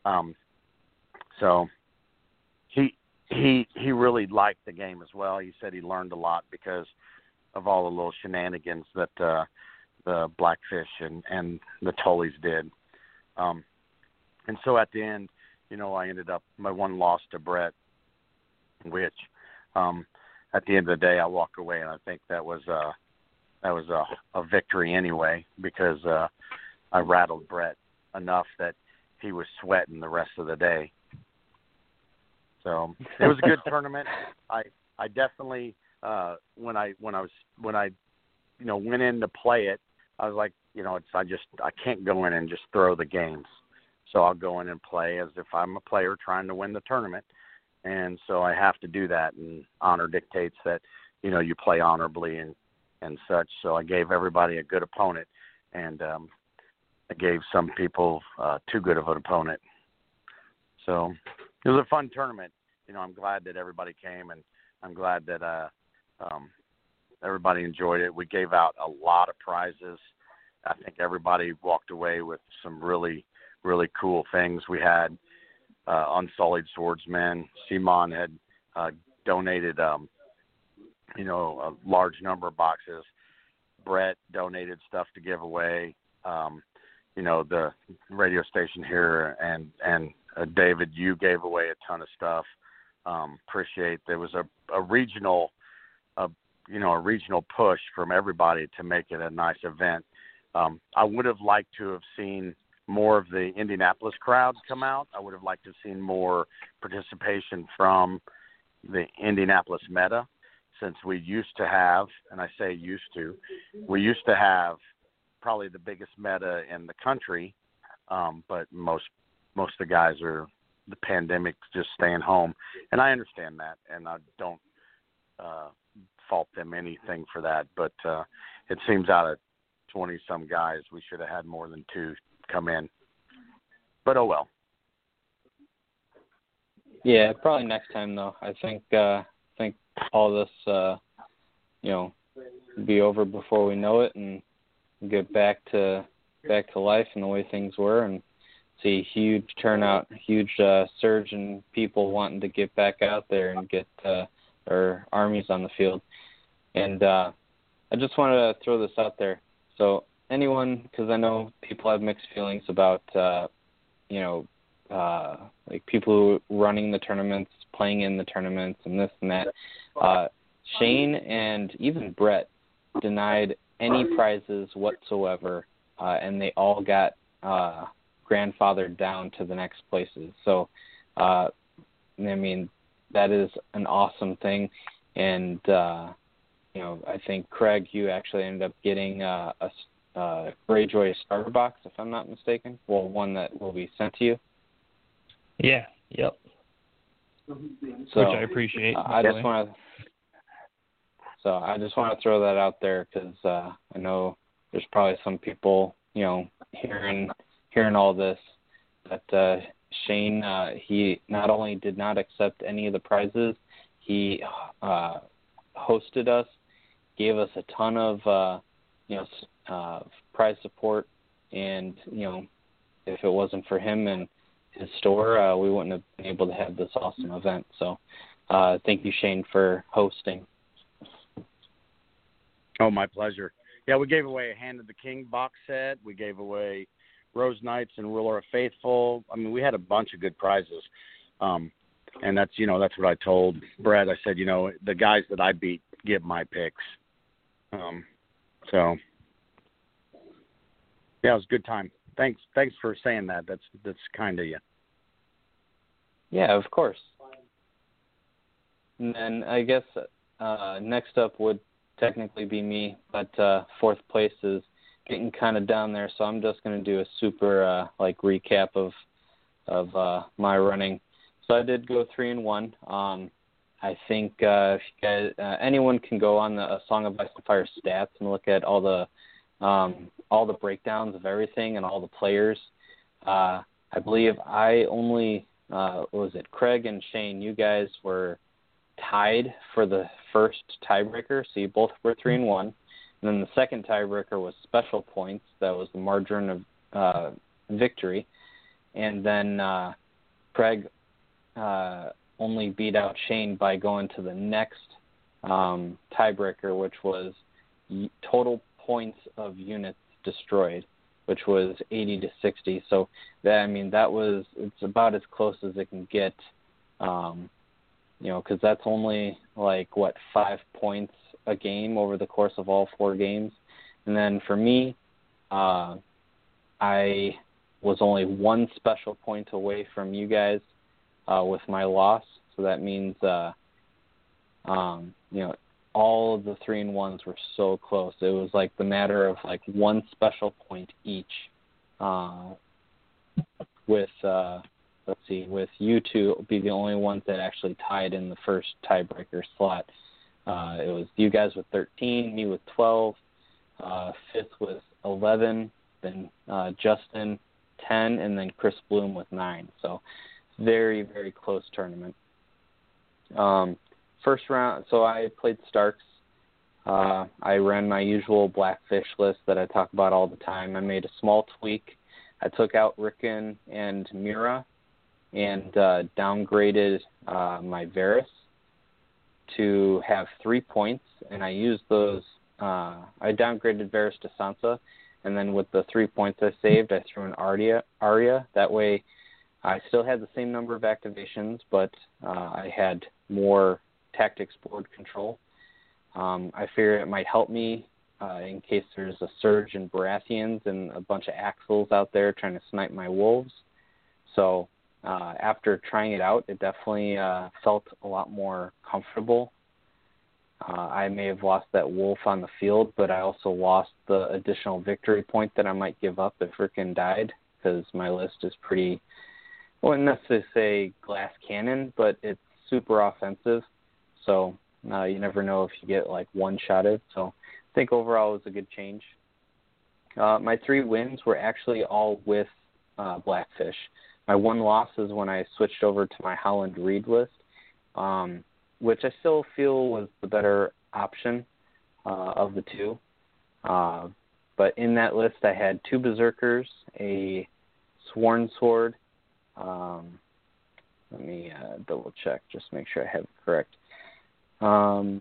Um, so he he he really liked the game as well. He said he learned a lot because of all the little shenanigans that uh, the Blackfish and and the Tullys did. Um, and so at the end, you know, I ended up my one loss to Brett, which um, at the end of the day, I walk away and I think that was uh, that was a, a victory anyway because uh, I rattled Brett enough that he was sweating the rest of the day. So it was a good tournament. I I definitely uh, when I when I was when I you know went in to play it, I was like you know it's I just I can't go in and just throw the games. So I'll go in and play as if I'm a player trying to win the tournament and so I have to do that. And honor dictates that you know you play honorably and and such. So I gave everybody a good opponent, and um, I gave some people uh, too good of an opponent. So it was a fun tournament. You know, I'm glad that everybody came, and I'm glad that uh, um, everybody enjoyed it. We gave out a lot of prizes. I think everybody walked away with some really, really cool things. We had uh, Unsullied Swordsman. Simon had uh, donated, um, you know, a large number of boxes. Brett donated stuff to give away. Um, you know, the radio station here and and uh, David, you gave away a ton of stuff. Um, appreciate there was a, a regional, a you know, a regional push from everybody to make it a nice event. Um, I would have liked to have seen more of the Indianapolis crowd come out. I would have liked to have seen more participation from the Indianapolis meta since we used to have, and I say used to, we used to have probably the biggest meta in the country, um, but most most of the guys are the pandemic just staying home, and I understand that, and I don't uh, fault them anything for that. But uh, it seems out of twenty some guys, we should have had more than two come in. But oh well. Yeah, probably next time though. I think uh I think all this uh you know be over before we know it and get back to back to life and the way things were and see huge turnout, huge uh surge in people wanting to get back out there and get uh their armies on the field. And uh I just wanted to throw this out there. So anyone because I know people have mixed feelings about uh, you know uh, like people who are running the tournaments, playing in the tournaments, and this and that. Uh, Shane and even Brett denied any prizes whatsoever, uh, and they all got uh, grandfathered down to the next places. So, uh, I mean, that is an awesome thing, and uh, you know, I think Craig, you actually ended up getting uh, a uh, Greyjoy starter box, if I'm not mistaken. Well, one that will be sent to you. Yeah. Yep. So, Which I appreciate. Uh, I just want to. So I just want to throw that out there because uh, I know there's probably some people, you know, hearing hearing all this that uh, Shane, uh, he not only did not accept any of the prizes, he uh, hosted us, gave us a ton of uh, you know uh, prize support, and you know if it wasn't for him and his store, uh, we wouldn't have been able to have this awesome event. So, uh, thank you, Shane, for hosting. Oh, my pleasure. Yeah, we gave away a Hand of the King box set. We gave away Rose Knights and Ruler of Faithful. I mean, we had a bunch of good prizes. Um, and that's you know that's what I told Brad. I said you know the guys that I beat get my picks. Um, so yeah, it was a good time. Thanks thanks for saying that. That's that's kind of you. Yeah, of course. And then I guess uh, next up would technically be me, but uh, fourth place is getting kind of down there. So I'm just going to do a super uh, like recap of of uh, my running. So I did go three and one. Um, I think uh, if you guys, uh, anyone can go on the uh, Song of Ice and Fire stats and look at all the um, all the breakdowns of everything and all the players. Uh, I believe I only uh, was it Craig and Shane. You guys were tied for the first tiebreaker, so you both were three and one. Then the second tiebreaker was special points. That was the margin of uh, victory. And then uh, Craig uh, only beat out Shane by going to the next um, tiebreaker, which was total points of units destroyed, which was 80 to 60. So that I mean that was it's about as close as it can get. Um, you know, because that's only like what five points a game over the course of all four games. And then for me, uh, I was only one special point away from you guys uh, with my loss. So that means, uh, um, you know, all of the three and ones were so close. It was like the matter of like one special point each. Uh, with uh, let's see, with you two be the only ones that actually tied in the first tiebreaker slot. Uh, it was you guys with 13, me with 12, uh, fifth with 11, then uh, Justin 10, and then Chris Bloom with nine. So very very close tournament. Um, first round, so I played Starks. Uh, I ran my usual Blackfish list that I talk about all the time. I made a small tweak. I took out Rickon and Meera and uh, downgraded uh, my Varys to have three points, and I used those. Uh, I downgraded Varys to Sansa, and then with the three points I saved, I threw an Arya. Arya. That way, I still had the same number of activations, but uh, I had more tactics board control. Um, I figured it might help me uh, in case there's a surge in Baratheons and a bunch of Axles out there trying to snipe my wolves. So uh, after trying it out, it definitely uh, felt a lot more comfortable. Uh, I may have lost that wolf on the field, but I also lost the additional victory point that I might give up if Rickon died because my list is pretty, I wouldn't necessarily say glass cannon, but it's super offensive. So uh, you never know if you get like one shotted. So I think overall it was a good change. Uh, my three wins were actually all with uh, Blackfish. My one loss is when I switched over to my Howland Reed list, um, which I still feel was the better option uh, of the two. Uh, but in that list, I had two Berserkers, a Sworn Sword. Um, let me uh, double check, just make sure I have it correct. Um,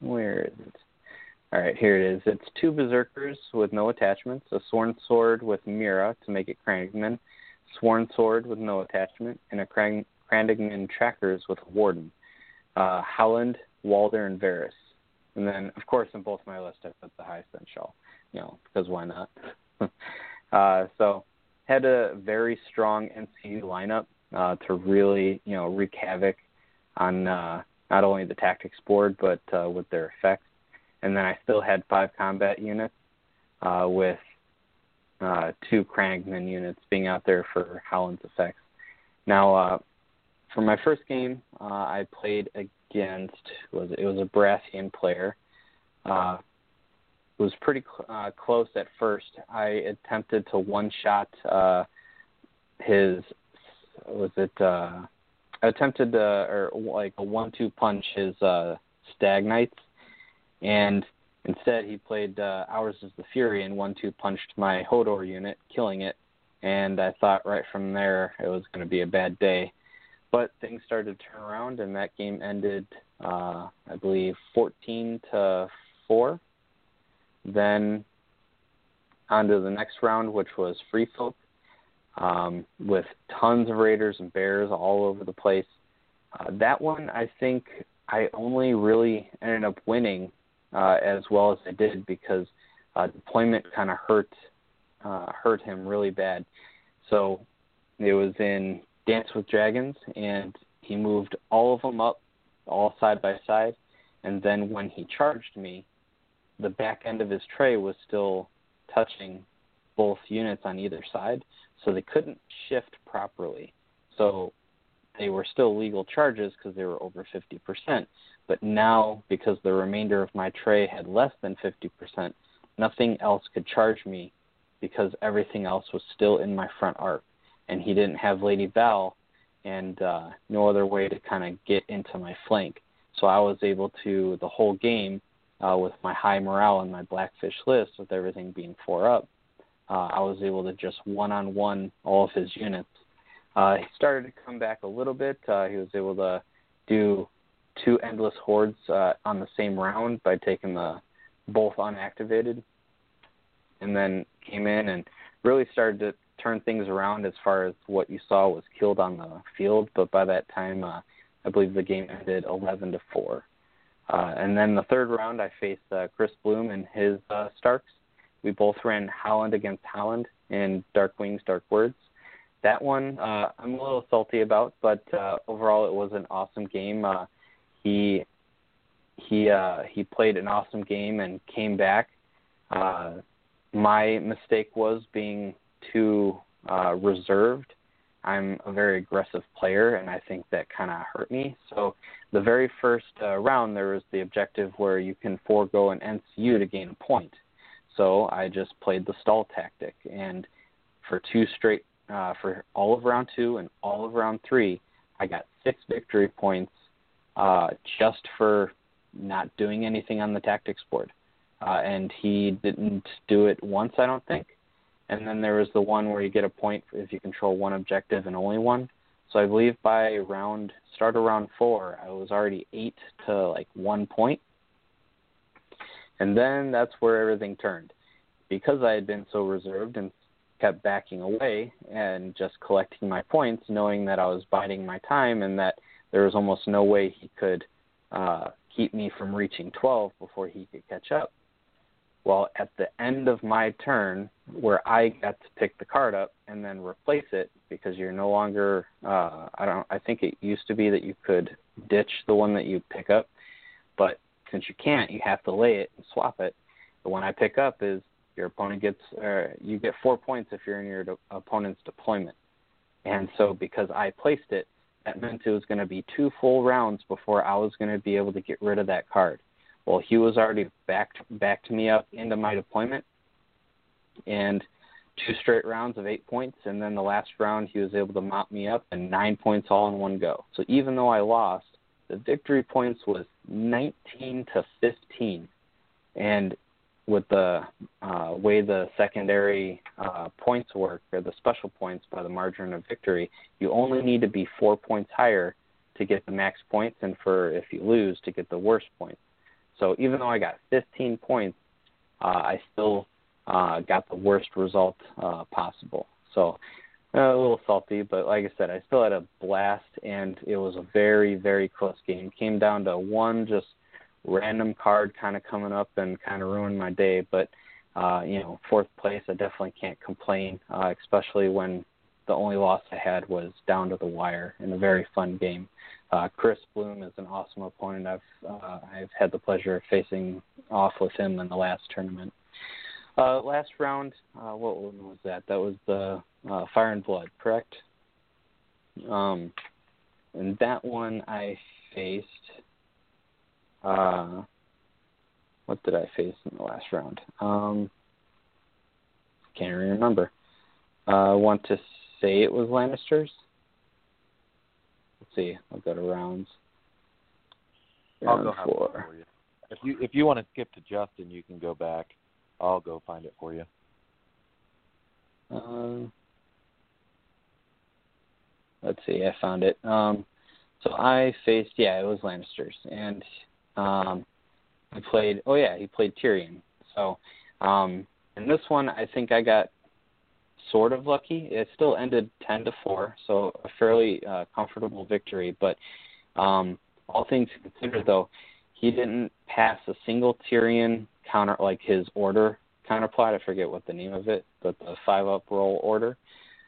where is it? All right, here it is. It's two berserkers with no attachments, a sworn sword with Meera to make it Crannogman, sworn sword with no attachment, and a Crannogman trackers with warden. Uh, Howland, Walder, and Varys. And then, of course, in both my list, I put the Hyacinth Shawl, you know, because why not? uh, so, had a very strong NCU lineup uh, to really, you know, wreak havoc on uh, not only the tactics board but uh, with their effects and then I still had five combat units uh, with uh, two Crannogman units being out there for Howland's effects. Now, uh, for my first game, uh, I played against was it was a Baratheon player. Uh, it was pretty cl- uh, close at first. I attempted to one-shot uh, his was it uh attempted uh, or like a one two punch his uh stag knights and instead he played uh, ours is the fury and one two punched my hodor unit killing it. And i thought right from there it was going to be a bad day. But things started to turn around and that game ended uh i believe 14 to 4 then on to the next round which was free folk um, with tons of Raiders and Bears all over the place. Uh, that one, I think I only really ended up winning uh, as well as I did because uh, deployment kind of hurt uh, hurt him really bad. So it was in Dance with Dragons, and he moved all of them up, all side by side, and then when he charged me, the back end of his tray was still touching both units on either side so they couldn't shift properly. So they were still legal charges because they were over 50%. But now, because the remainder of my tray had less than 50%, nothing else could charge me because everything else was still in my front arc. And he didn't have Lady Val and uh, no other way to kind of get into my flank. So I was able to, the whole game, uh, with my high morale and my Blackfish list, with everything being four up, uh, I was able to just one on one all of his units. Uh, he started to come back a little bit. Uh, he was able to do two endless hordes uh, on the same round by taking the both unactivated, and then came in and really started to turn things around as far as what you saw was killed on the field. But by that time, uh, I believe the game ended 11 to four. Uh, and then the third round, I faced uh, Chris Bloom and his uh, Starks we both ran Howland against Howland in Dark Wings, Dark Words. That one uh, I'm a little salty about, but uh, overall it was an awesome game. Uh, he he uh, he played an awesome game and came back. Uh, my mistake was being too uh, reserved. I'm a very aggressive player, and I think that kind of hurt me. So the very first uh, round, there was the objective where you can forego an NCU to gain a point. So I just played the stall tactic, and for two straight, uh, for all of round two and all of round three, I got six victory points uh, just for not doing anything on the tactics board. Uh, and he didn't do it once, I don't think. And then there was the one where you get a point if you control one objective and only one. So I believe by round start of round four, I was already eight to like one point. And then that's where everything turned. Because I had been so reserved and kept backing away and just collecting my points, knowing that I was biding my time and that there was almost no way he could uh, keep me from reaching 12 before he could catch up. Well, at the end of my turn, where I got to pick the card up and then replace it, because you're no longer, uh, I don't, I think it used to be that you could ditch the one that you pick up, but since you can't, you have to lay it and swap it. The one I pick up is your opponent gets, uh, you get four points if you're in your de- opponent's deployment. And so because I placed it, that meant it was going to be two full rounds before I was going to be able to get rid of that card. Well, he was already backed backed me up into my deployment, and two straight rounds of eight points, and then the last round he was able to mop me up and nine points all in one go. So even though I lost, the victory points was 19 to 15, and with the uh, way the secondary uh, points work, or the special points by the margin of victory, you only need to be four points higher to get the max points, and for if you lose, to get the worst points. So even though I got 15 points, uh, I still uh, got the worst result uh, possible. So uh, a little salty, but like I said, I still had a blast, and it was a very, very close game. Came down to one just random card kind of coming up and kind of ruined my day, but uh, you know, fourth place, I definitely can't complain, uh, especially when the only loss I had was down to the wire in a very fun game. Uh, Chris Bloom is an awesome opponent. I've uh, I've had the pleasure of facing off with him in the last tournament. Uh, last round, uh, what one was that? That was the uh, Fire and Blood, correct? Um, and that one I faced. Uh, what did I face in the last round? Um, can't remember. Uh, I want to say it was Lannisters. Let's see. I'll go to rounds. I'll go have four. for you. If you if you want to skip to Justin, you can go back. I'll go find it for you. Um, let's see, I found it. Um, so I faced, yeah, it was Lannisters, and um, he played. Oh yeah, he played Tyrion. So um, in this one, I think I got sort of lucky. It still ended ten to four, so a fairly uh, comfortable victory. But um, all things considered, though, he didn't pass a single Tyrion counter like his order counterplot. I forget what the name of it, but the five up roll order.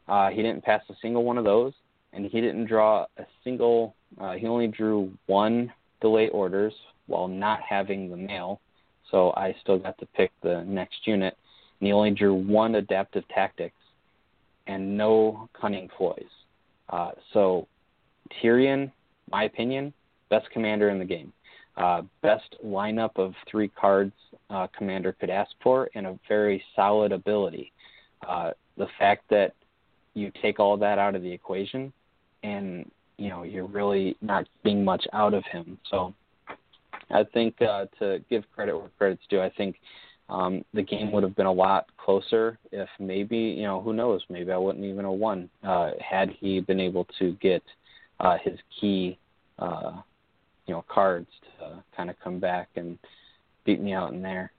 Uh, he didn't pass a single one of those, and he didn't draw a single. Uh, he only drew one delay orders while not having the mail, so I still got to pick the next unit. And he only drew one adaptive tactics and no cunning ploys. Uh, so Tyrion, my opinion, best commander in the game. Uh, best lineup of three cards uh, commander could ask for, and a very solid ability. Uh, the fact that you take all that out of the equation, and you know you're really not getting much out of him. So I think uh, to give credit where credit's due, I think um, the game would have been a lot closer if maybe you know who knows maybe I wouldn't even have won uh, had he been able to get uh, his key uh, you know cards to kind of come back and beat me out in there.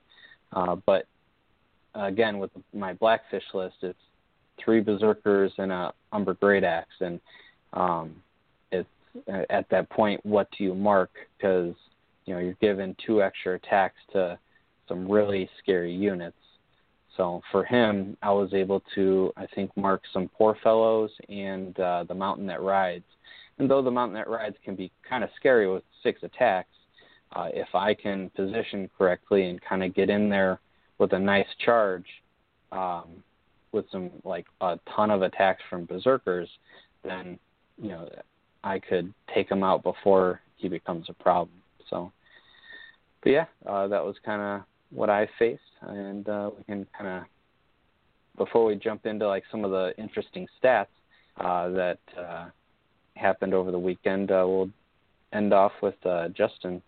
Uh, but again, with my Blackfish list, it's three Berserkers and a Umber Great Axe, and um, at that point, what do you mark? Because you know you're given two extra attacks to some really scary units. So for him, I was able to, I think, mark some poor fellows and uh, the mountain that rides. And though the mountain that rides can be kind of scary with six attacks, uh, if I can position correctly and kind of get in there with a nice charge, um, with some like a ton of attacks from berserkers, then you know I could take him out before he becomes a problem. So, but yeah, uh, that was kind of what I faced, and uh, we can kind of before we jump into like some of the interesting stats uh, that uh, happened over the weekend, uh, we'll end off with uh, Justin.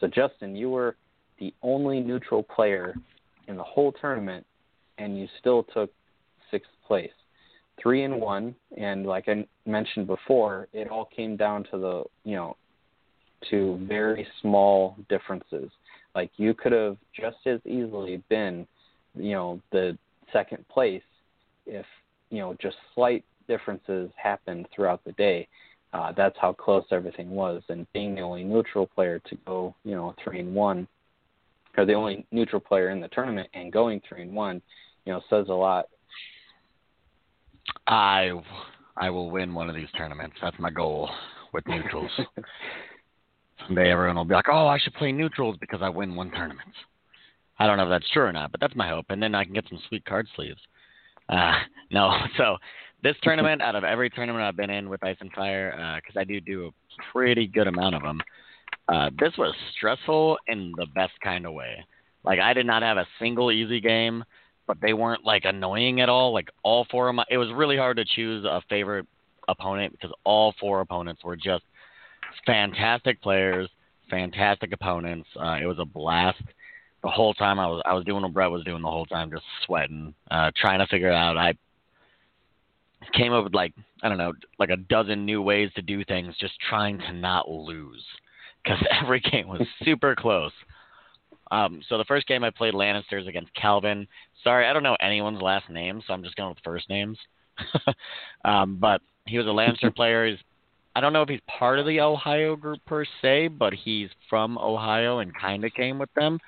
So Justin, you were the only neutral player in the whole tournament, and you still took sixth place, three and one. And like I mentioned before, it all came down to the you know to very small differences. Like you could have just as easily been, you know, the second place if you know just slight differences happened throughout the day. Uh, that's how close everything was, and being the only neutral player to go, you know, three and one, or the only neutral player in the tournament and going three and one, you know, says a lot. I I will win one of these tournaments. That's my goal with neutrals. Someday everyone will be like, "Oh, I should play neutrals because I win one tournament." I don't know if that's true or not, but that's my hope, and then I can get some sweet card sleeves. Uh, no, so this tournament, out of every tournament I've been in with Ice and Fire, because uh, I do do a pretty good amount of them, uh, this was stressful in the best kind of way. Like I did not have a single easy game, but they weren't like annoying at all. Like all four of my, it was really hard to choose a favorite opponent because all four opponents were just fantastic players, fantastic opponents. Uh, it was a blast. The whole time I was I was doing what Brett was doing the whole time, just sweating, uh, trying to figure it out. I came up with like I don't know, like a dozen new ways to do things, just trying to not lose because every game was super close. Um, so the first game I played Lannisters against Calvin. Sorry, I don't know anyone's last name, so I'm just going with first names. um, but he was a Lannister player. He's I don't know if he's part of the Ohio group per se, but he's from Ohio and kind of came with them.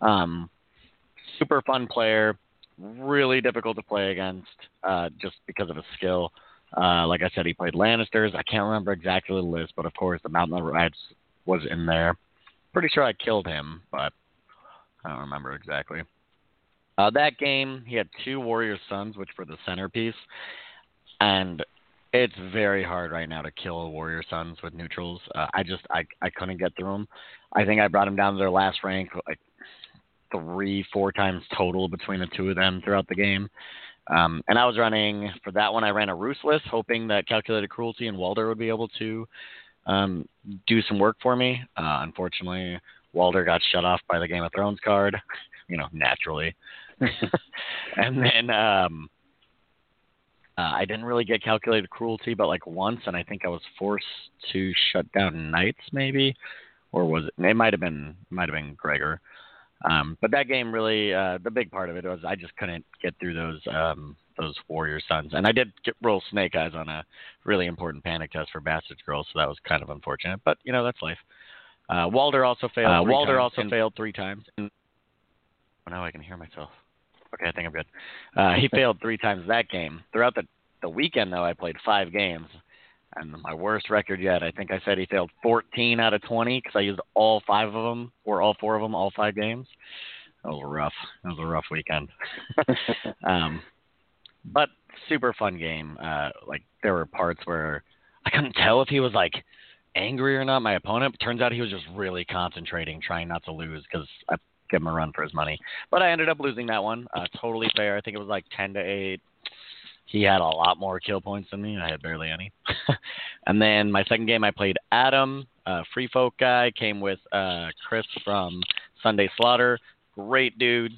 Um, super fun player, really difficult to play against uh, just because of his skill. Uh, like I said, he played Lannisters. I can't remember exactly the list, but of course, the Mountain of Rides was in there. Pretty sure I killed him, but I don't remember exactly. Uh, that game, he had two Warrior Sons, which were the centerpiece, and it's very hard right now to kill Warrior Sons with neutrals. Uh, I just I I couldn't get through them. I think I brought them down to their last rank like three four times total between the two of them throughout the game, Um, and I was running for that one. I ran a Ruthless, hoping that Calculated Cruelty and Walder would be able to um, do some work for me. Uh, unfortunately, Walder got shut off by the Game of Thrones card, you know, naturally. and then um, uh, I didn't really get calculated cruelty, but like once, and I think I was forced to shut down knights, maybe, or was it? It might have been, might have been Gregor. Um, but that game really, uh, the big part of it was I just couldn't get through those um, those warrior sons, and I did get, roll snake eyes on a really important panic test for Bastards Girls, so that was kind of unfortunate. But you know that's life. Uh, Walder also failed. Uh, Walder times. also and, failed three times. Oh, now I can hear myself. Okay, I think I'm good. Uh, he failed three times that game. Throughout the the weekend, though, I played five games, and my worst record yet. I think I said he failed 14 out of 20 because I used all five of them, or all four of them, all five games. That was rough. That was a rough weekend. um, but super fun game. Uh, like there were parts where I couldn't tell if he was like angry or not. My opponent. Turns out he was just really concentrating, trying not to lose because I give him a run for his money. But I ended up losing that one. Uh, totally fair. I think it was like ten to eight. He had a lot more kill points than me. I had barely any. and then my second game, I played Adam, a free folk guy. Came with uh, Chris from Sunday Slaughter. Great dudes.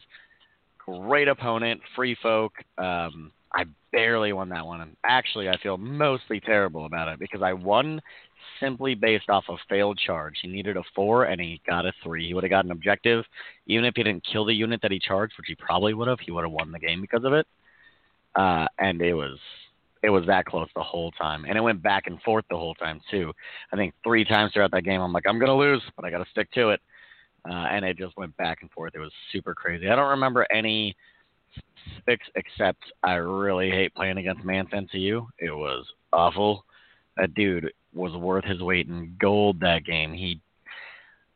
Great opponent. Free folk. Um, I barely won that one. Actually, I feel mostly terrible about it because I won simply based off a failed charge. He needed a four and he got a three. He would have got an objective. Even if he didn't kill the unit that he charged, which he probably would have, he would have won the game because of it. Uh, and it was it was that close the whole time, and it went back and forth the whole time too. I think three times throughout that game, I'm like, I'm gonna lose, but I gotta stick to it, uh, and it just went back and forth. It was super crazy. I don't remember any specifics except I really hate playing against Mance NCU. It was awful. That dude was worth his weight in gold that game. He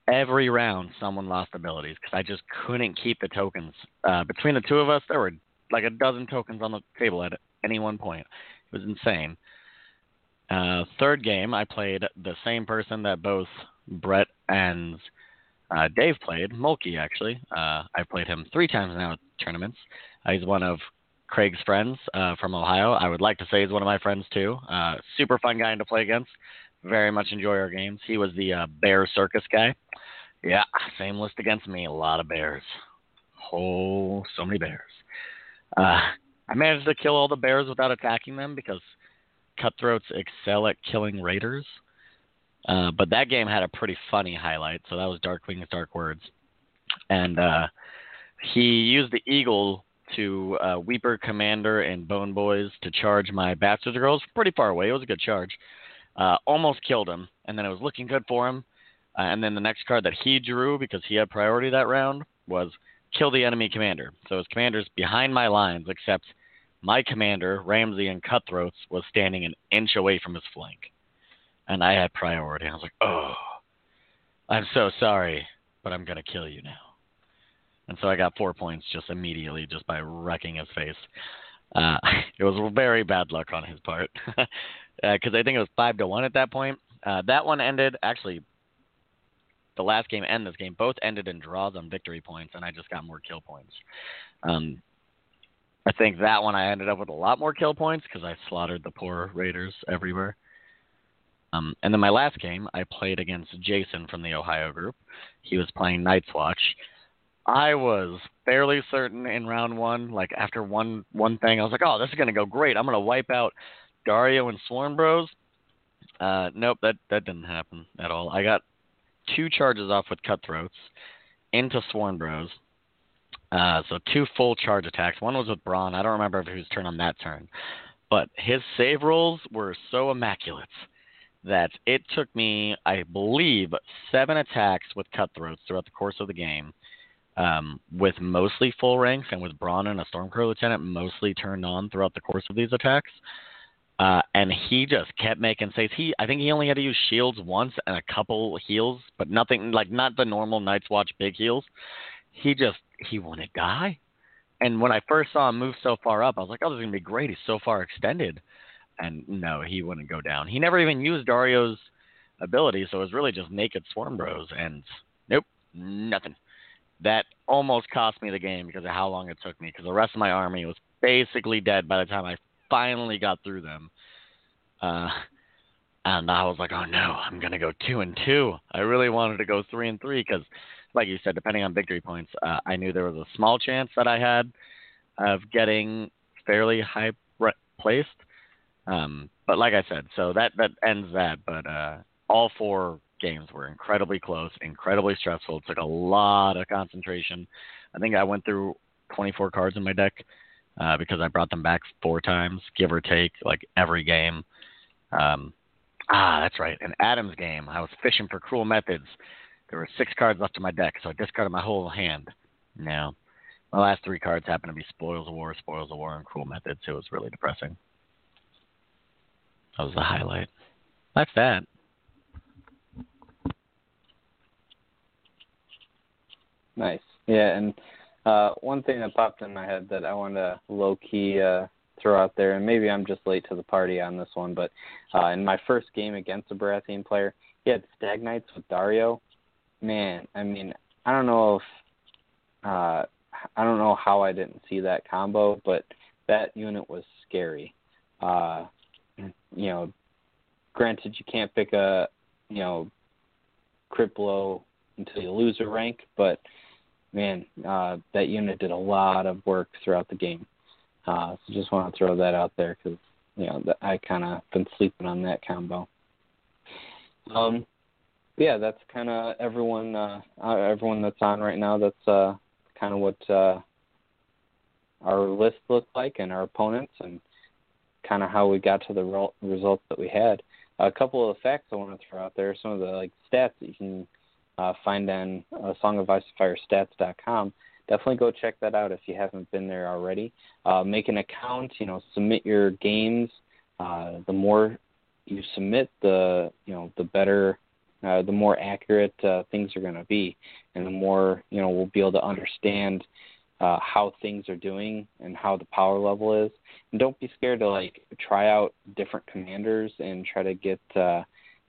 every round someone lost abilities because I just couldn't keep the tokens. Uh, between the two of us, there were like a dozen tokens on the table at any one point. It was insane. Uh, third game, I played the same person that both Brett and uh, Dave played, Mulkey actually. Uh, I played him three times now at tournaments. Uh, he's one of Craig's friends uh, from Ohio. I would like to say he's one of my friends too. Uh, super fun guy to play against. Very much enjoy our games. He was the uh, Bear Circus guy. Yeah, same list against me. A lot of bears. Oh, so many bears. Uh, I managed to kill all the bears without attacking them because cutthroats excel at killing raiders. Uh, but that game had a pretty funny highlight. So that was Darkwing's Dark Words, and uh, he used the eagle to uh, Weeper Commander and Bone Boys to charge my Bastards Girls pretty far away. It was a good charge. Uh, almost killed him, and then it was looking good for him. Uh, and then the next card that he drew because he had priority that round was kill the enemy commander. So his commander's behind my lines, except my commander, Ramsay and Cutthroats, was standing an inch away from his flank. And I had priority. I was like, oh, I'm so sorry, but I'm going to kill you now. And so I got four points just immediately just by wrecking his face. Uh, it was very bad luck on his part because uh, I think it was five to one at that point. Uh, that one ended actually the last game and this game both ended in draws on victory points, and I just got more kill points. Um, I think that one I ended up with a lot more kill points because I slaughtered the poor Raiders everywhere. Um, and then my last game, I played against Jason from the Ohio group. He was playing Night's Watch. I was fairly certain in round one, like after one one thing, I was like, "Oh, this is gonna go great. I'm gonna wipe out Daario and Sworn Bros." Uh, nope, that that didn't happen at all. I got two charges off with cutthroats into Sworn Bros. Uh, so two full charge attacks. One was with Bronn. I don't remember was turn on that turn, but his save rolls were so immaculate that it took me, I believe, seven attacks with cutthroats throughout the course of the game. Um, with mostly full ranks and with Bronn and a Stormcrow lieutenant mostly turned on throughout the course of these attacks. Uh, and he just kept making saves. He, I think he only had to use shields once and a couple heals, but nothing like not the normal Night's Watch big heals. He just he wouldn't die. And when I first saw him move so far up, I was like, "Oh, this is gonna be great. He's so far extended." And no, he wouldn't go down. He never even used Daario's ability, so it was really just naked Sworn Bros. And nope, nothing. That almost cost me the game because of how long it took me. Because the rest of my army was basically dead by the time I finally got through them. Uh, and I was like, oh no, I'm gonna go two and two. I really wanted to go three and three because, like you said, depending on victory points, uh, I knew there was a small chance that I had of getting fairly high placed. Um, but like I said, so that that ends that. But uh, all four games were incredibly close, incredibly stressful. It took a lot of concentration. I think I went through 24 cards in my deck uh, because I brought them back four times, give or take, like every game. Um, ah, that's right. In Adam's game, I was fishing for cruel methods. There were six cards left in my deck, so I discarded my whole hand. Now, my last three cards happened to be Spoils of War, Spoils of War, and Cruel Methods. It was really depressing. That was the highlight. That's that. Nice. Yeah, and uh, one thing that popped in my head that I want to low key uh, throw out there, and maybe I'm just late to the party on this one, but uh, in my first game against a Baratheon player, he had Stag Knights with Daario. Man, I mean, I don't know if uh, I don't know how I didn't see that combo, but that unit was scary. Uh, you know, granted you can't pick a you know crit until you lose a rank, but man, uh, that unit did a lot of work throughout the game. Uh, so just want to throw that out there because you know I kind of been sleeping on that combo. Um, yeah, that's kind of everyone uh, uh, everyone that's on right now. That's uh, kind of what uh, our list looked like and our opponents and kind of how we got to the re- results that we had. A couple of facts I want to throw out there. Some of the like stats that you can uh, find on uh, Song of Ice and Fire Stats.com. Definitely go check that out if you haven't been there already. Uh, make an account. You know, submit your games. Uh, the more you submit, the you know the better, uh, the more accurate uh, things are going to be, and the more you know we'll be able to understand uh, how things are doing and how the power level is. And don't be scared to like try out different commanders and try to get uh,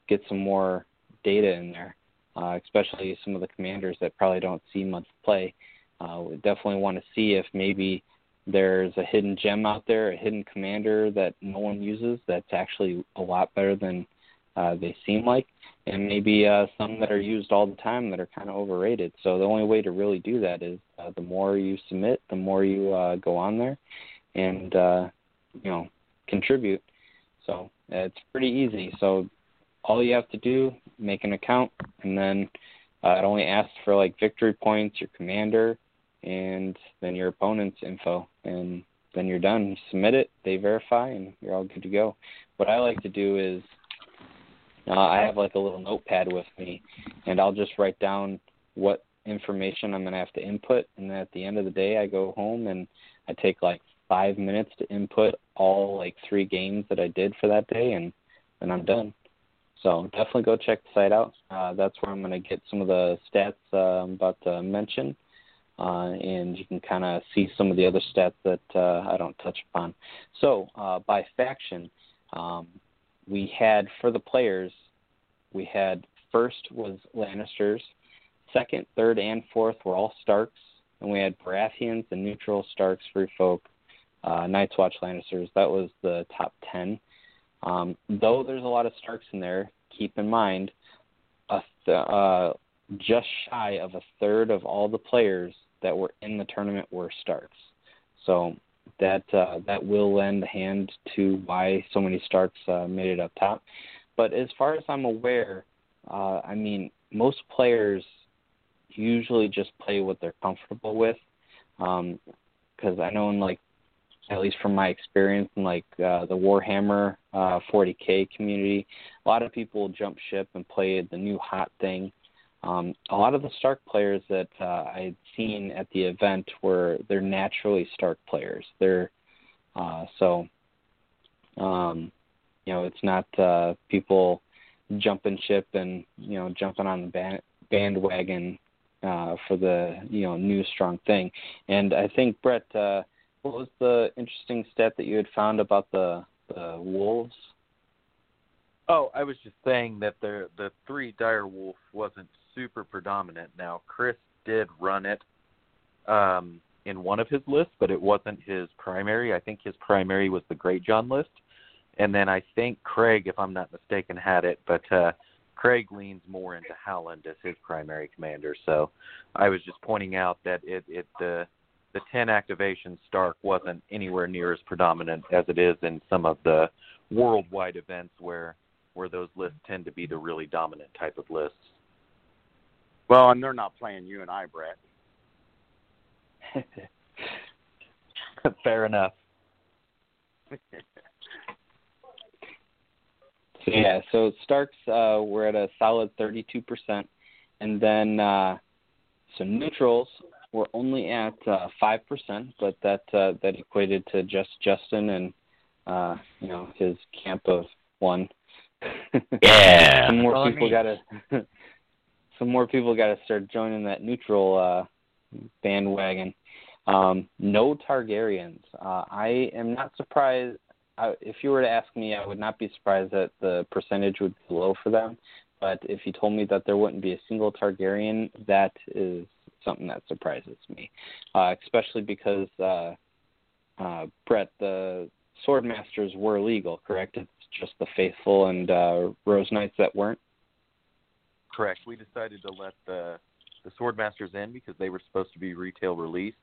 get some more data in there uh, especially some of the commanders that probably don't see much play. Uh, we definitely want to see if maybe there's a hidden gem out there, a hidden commander that no one uses that's actually a lot better than uh, they seem like, and maybe uh, some that are used all the time that are kind of overrated. So the only way to really do that is uh, the more you submit, the more you uh, go on there, and uh, you know contribute. So uh, it's pretty easy. So all you have to do, make an account, and then uh, it only asks for like victory points, your commander, and then your opponent's info, and then you're done. You submit it, they verify, and you're all good to go. What I like to do is uh, I have like a little notepad with me, and I'll just write down what information I'm gonna have to input, and then at the end of the day, I go home and I take like five minutes to input all like three games that I did for that day, and then I'm done. So definitely go check the site out. Uh, that's where I'm going to get some of the stats uh, I'm about to mention, uh, and you can kind of see some of the other stats that uh, I don't touch upon. So uh, by faction, um, we had for the players, we had first was Lannisters, second, third, and fourth were all Starks, and we had Baratheons and neutral Starks, Free Folk, uh, Night's Watch Lannisters. That was the top ten. Um, though there's a lot of Starks in there, keep in mind th- uh, just shy of a third of all the players that were in the tournament were Starks. So that uh, that will lend a hand to why so many Starks uh, made it up top. But as far as I'm aware, uh, I mean most players usually just play what they're comfortable with. Because um, I know in like at least from my experience in like uh, the Warhammer uh, 40k community, a lot of people jump ship and play the new hot thing. Um, a lot of the Stark players that uh, I had seen at the event were they're naturally Stark players. They're uh, so um, you know it's not uh, people jumping ship and you know jumping on the band- bandwagon uh, for the you know new strong thing. And I think Brett. Uh, what was the interesting stat that you had found about the the wolves? Oh, I was just saying that the the three dire wolf wasn't super predominant. Now Chris did run it um, in one of his lists, but it wasn't his primary. I think his primary was the Greatjon list, and then I think Craig, if I'm not mistaken, had it, but uh, Craig leans more into Howland as his primary commander. So I was just pointing out that it it the the 10 activation Stark wasn't anywhere near as predominant as it is in some of the worldwide events where where those lists tend to be the really dominant type of lists. Well, and they're not playing you and I, Brett. Fair enough. So yeah, so Starks uh, we're at a solid 32%, and then uh, so neutrals we're only at uh, five percent, but that uh, that equated to just Justin and uh, you know his camp of one. Yeah. some more Well, I people gotta some more people gotta start joining that neutral uh, bandwagon. Um, no Targaryens. Uh, I am not surprised. I, if you were to ask me, I would not be surprised that the percentage would be low for them. But if you told me that there wouldn't be a single Targaryen, that is something that surprises me, uh, especially because uh, uh, Brett, the Sword Masters were legal, correct? It's just the faithful and uh, Rose Knights that weren't. Correct. We decided to let the the Swordmasters in because they were supposed to be retail released.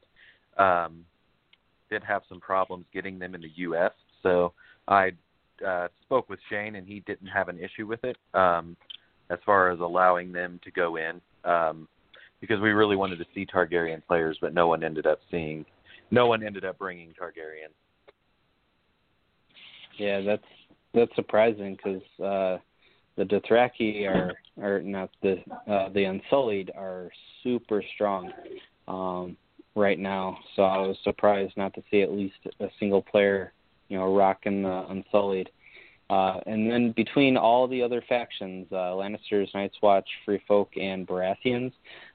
Um, did have some problems getting them in the U.S. So I uh, spoke with Shane, and he didn't have an issue with it um, as far as allowing them to go in um, because we really wanted to see Targaryen players, but no one ended up seeing. No one ended up bringing Targaryen. Yeah, that's that's surprising because uh, the Dothraki are, are not the uh, the Unsullied are super strong um, right now. So I was surprised not to see at least a single player, you know, rocking the Unsullied. Uh, and then between all the other factions, uh, Lannisters, Night's Watch, Free Folk, and Baratheons,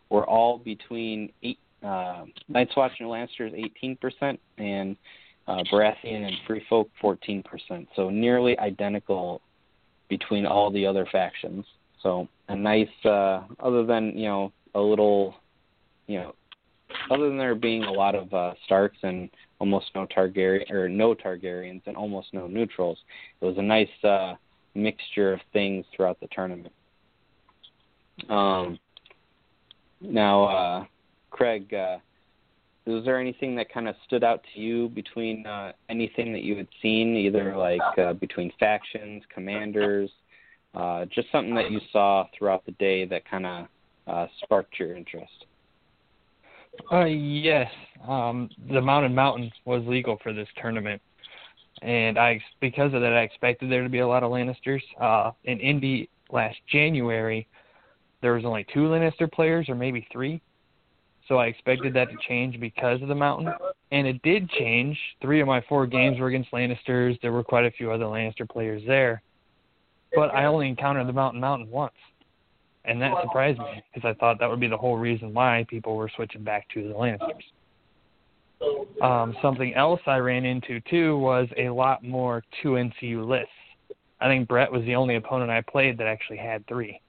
were all between eight. Uh, Night's Watch and Lannisters 18%, and uh, Baratheon and Free Folk 14%. So nearly identical between all the other factions. So a nice, uh, other than you know a little, you know, other than there being a lot of uh, Starks and almost no Targaryen or no Targaryens and almost no neutrals, it was a nice uh, mixture of things throughout the tournament. Um, now, uh, Craig, uh, was there anything that kind of stood out to you between uh, anything that you had seen, either like uh, between factions, commanders, uh, just something that you saw throughout the day that kind of uh, sparked your interest? Uh, yes. Um, the Mountain Mountain was legal for this tournament, and I because of that I expected there to be a lot of Lannisters. Uh, in Indy last January, there was only two Lannister players, or maybe three. So I expected that to change because of the Mountain, and it did change. Three of my four games were against Lannisters. There were quite a few other Lannister players there, but I only encountered the Mountain Mountain once and that surprised me because I thought that would be the whole reason why people were switching back to the Lannisters. Um, something else I ran into too was a lot more two NCU lists. I think Brett was the only opponent I played that actually had three,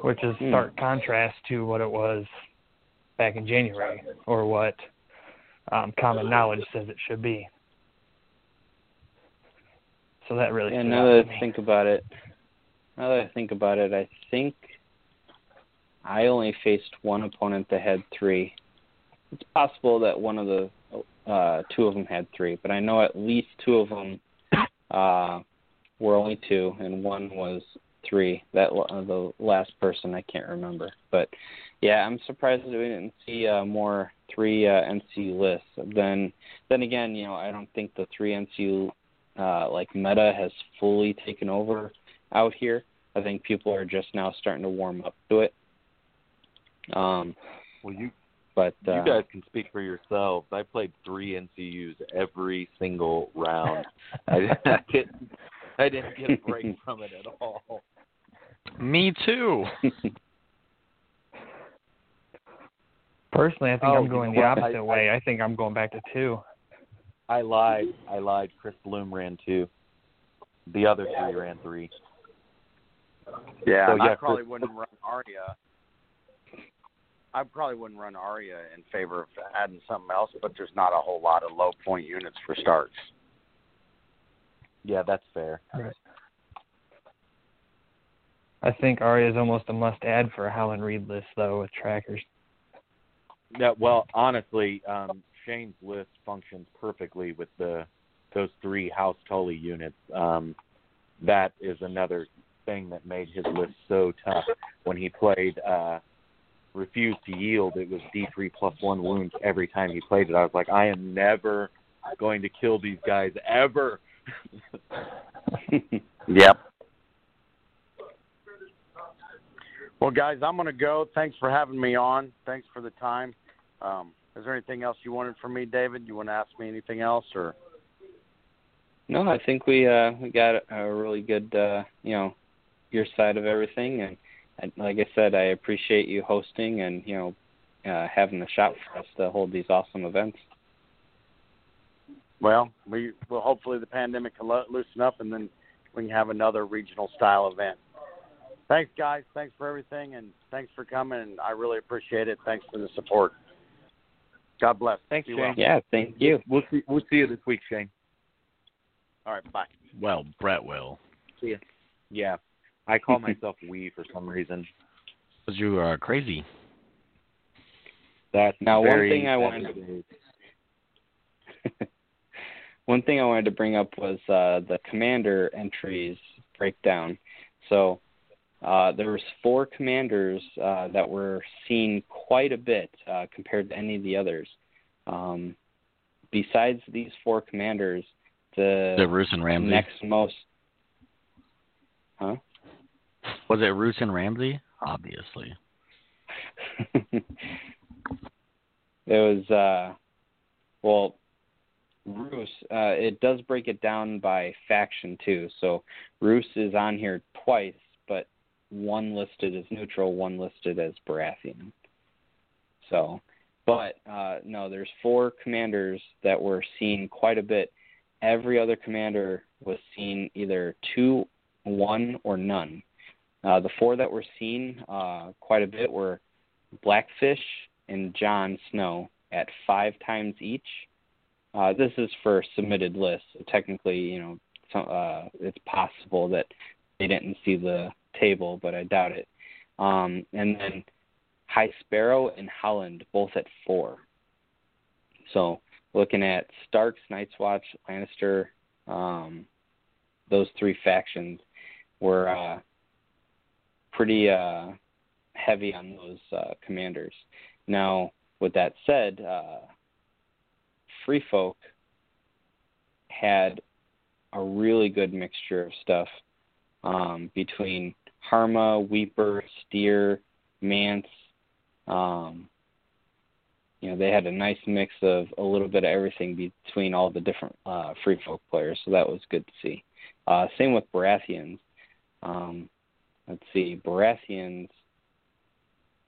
which is Hmm. stark contrast to what it was back in January or what um, common knowledge says it should be. So that really Yeah, now that I think about it, now that I think about it, I think I only faced one opponent that had three. It's possible that one of the uh, two of them had three, but I know at least two of them uh, were only two, and one was three. That uh, the last person I can't remember, but yeah, I'm surprised that we didn't see uh, more three uh, NCU lists. Then, then again, you know, I don't think the three NCU uh, like meta has fully taken over out here. I think people are just now starting to warm up to it. Um, Well, you but uh, you guys can speak for yourselves. I played three NCUs every single round. I, I didn't I didn't get a break from it at all. Me too. Personally, I think Oh, I'm going the what? I- opposite way. I think I'm going back to two. I lied. I lied. Chris Bloom ran two. The other three ran three. Yeah, So, yeah, I probably Chris- wouldn't run Arya. I probably wouldn't run Arya in favor of adding something else, but there's not a whole lot of low point units for starts. Yeah, that's fair. Right. I think Arya is almost a must add for a Howland Reed list though with trackers. Yeah, well, honestly, um, Shane's list functions perfectly with the those three House Tully units. Um, that is another thing that made his list so tough when he played uh, refused to yield. It was D3 plus one wounds every time he played it. I was like, I am never going to kill these guys ever. yep. Well, guys, I'm going to go. Thanks for having me on. Thanks for the time. Um, is there anything else you wanted from me, David? You want to ask me anything else, or? No, I think we uh, we got a really good, uh, you know, your side of everything, and like I said, I appreciate you hosting and you know uh, having the shop for us to hold these awesome events. Well, we well hopefully the pandemic can lo- loosen up and then we can have another regional style event. Thanks, guys. Thanks for everything, and thanks for coming. I really appreciate it. Thanks for the support. God bless. Thanks, Be Shane. well. Yeah, thank you. We'll see. We'll see you this week, Shane. All right. Bye. Well, Brett will. See ya. Yeah, I call myself we for some reason. Because you are crazy. That's Now, one thing I wanted- is- One thing I wanted to bring up was uh, the commander entries breakdown. So uh, there was four commanders uh, that were seen quite a bit uh, compared to any of the others. Um, besides these four commanders, the Roose and Ramsay? next most. Huh? Was it Roose and Ramsay? Obviously. it was uh well Roose, uh it does break it down by faction too. So Roose is on here twice, one listed as neutral, one listed as Baratheon. So but uh no, there's four commanders that were seen quite a bit. Every other commander was seen either two, one, or none. Uh, the four that were seen uh, quite a bit were Blackfish and Jon Snow at five times each. Uh, this is for submitted lists. So technically, you know, so, uh, it's possible that they didn't see the table, but I doubt it. Um, and then High Sparrow and Howland both at four. So looking at Starks, Night's Watch, Lannister, um, those three factions were uh, pretty uh, heavy on those uh, commanders. Now, with that said, uh, Free Folk had a really good mixture of stuff um, between Harma, Weeper, Styr, Mance. Um, you know, they had a nice mix of a little bit of everything between all the different uh, Free Folk players, so that was good to see. Uh, same with Baratheons. Um, let's see, Baratheons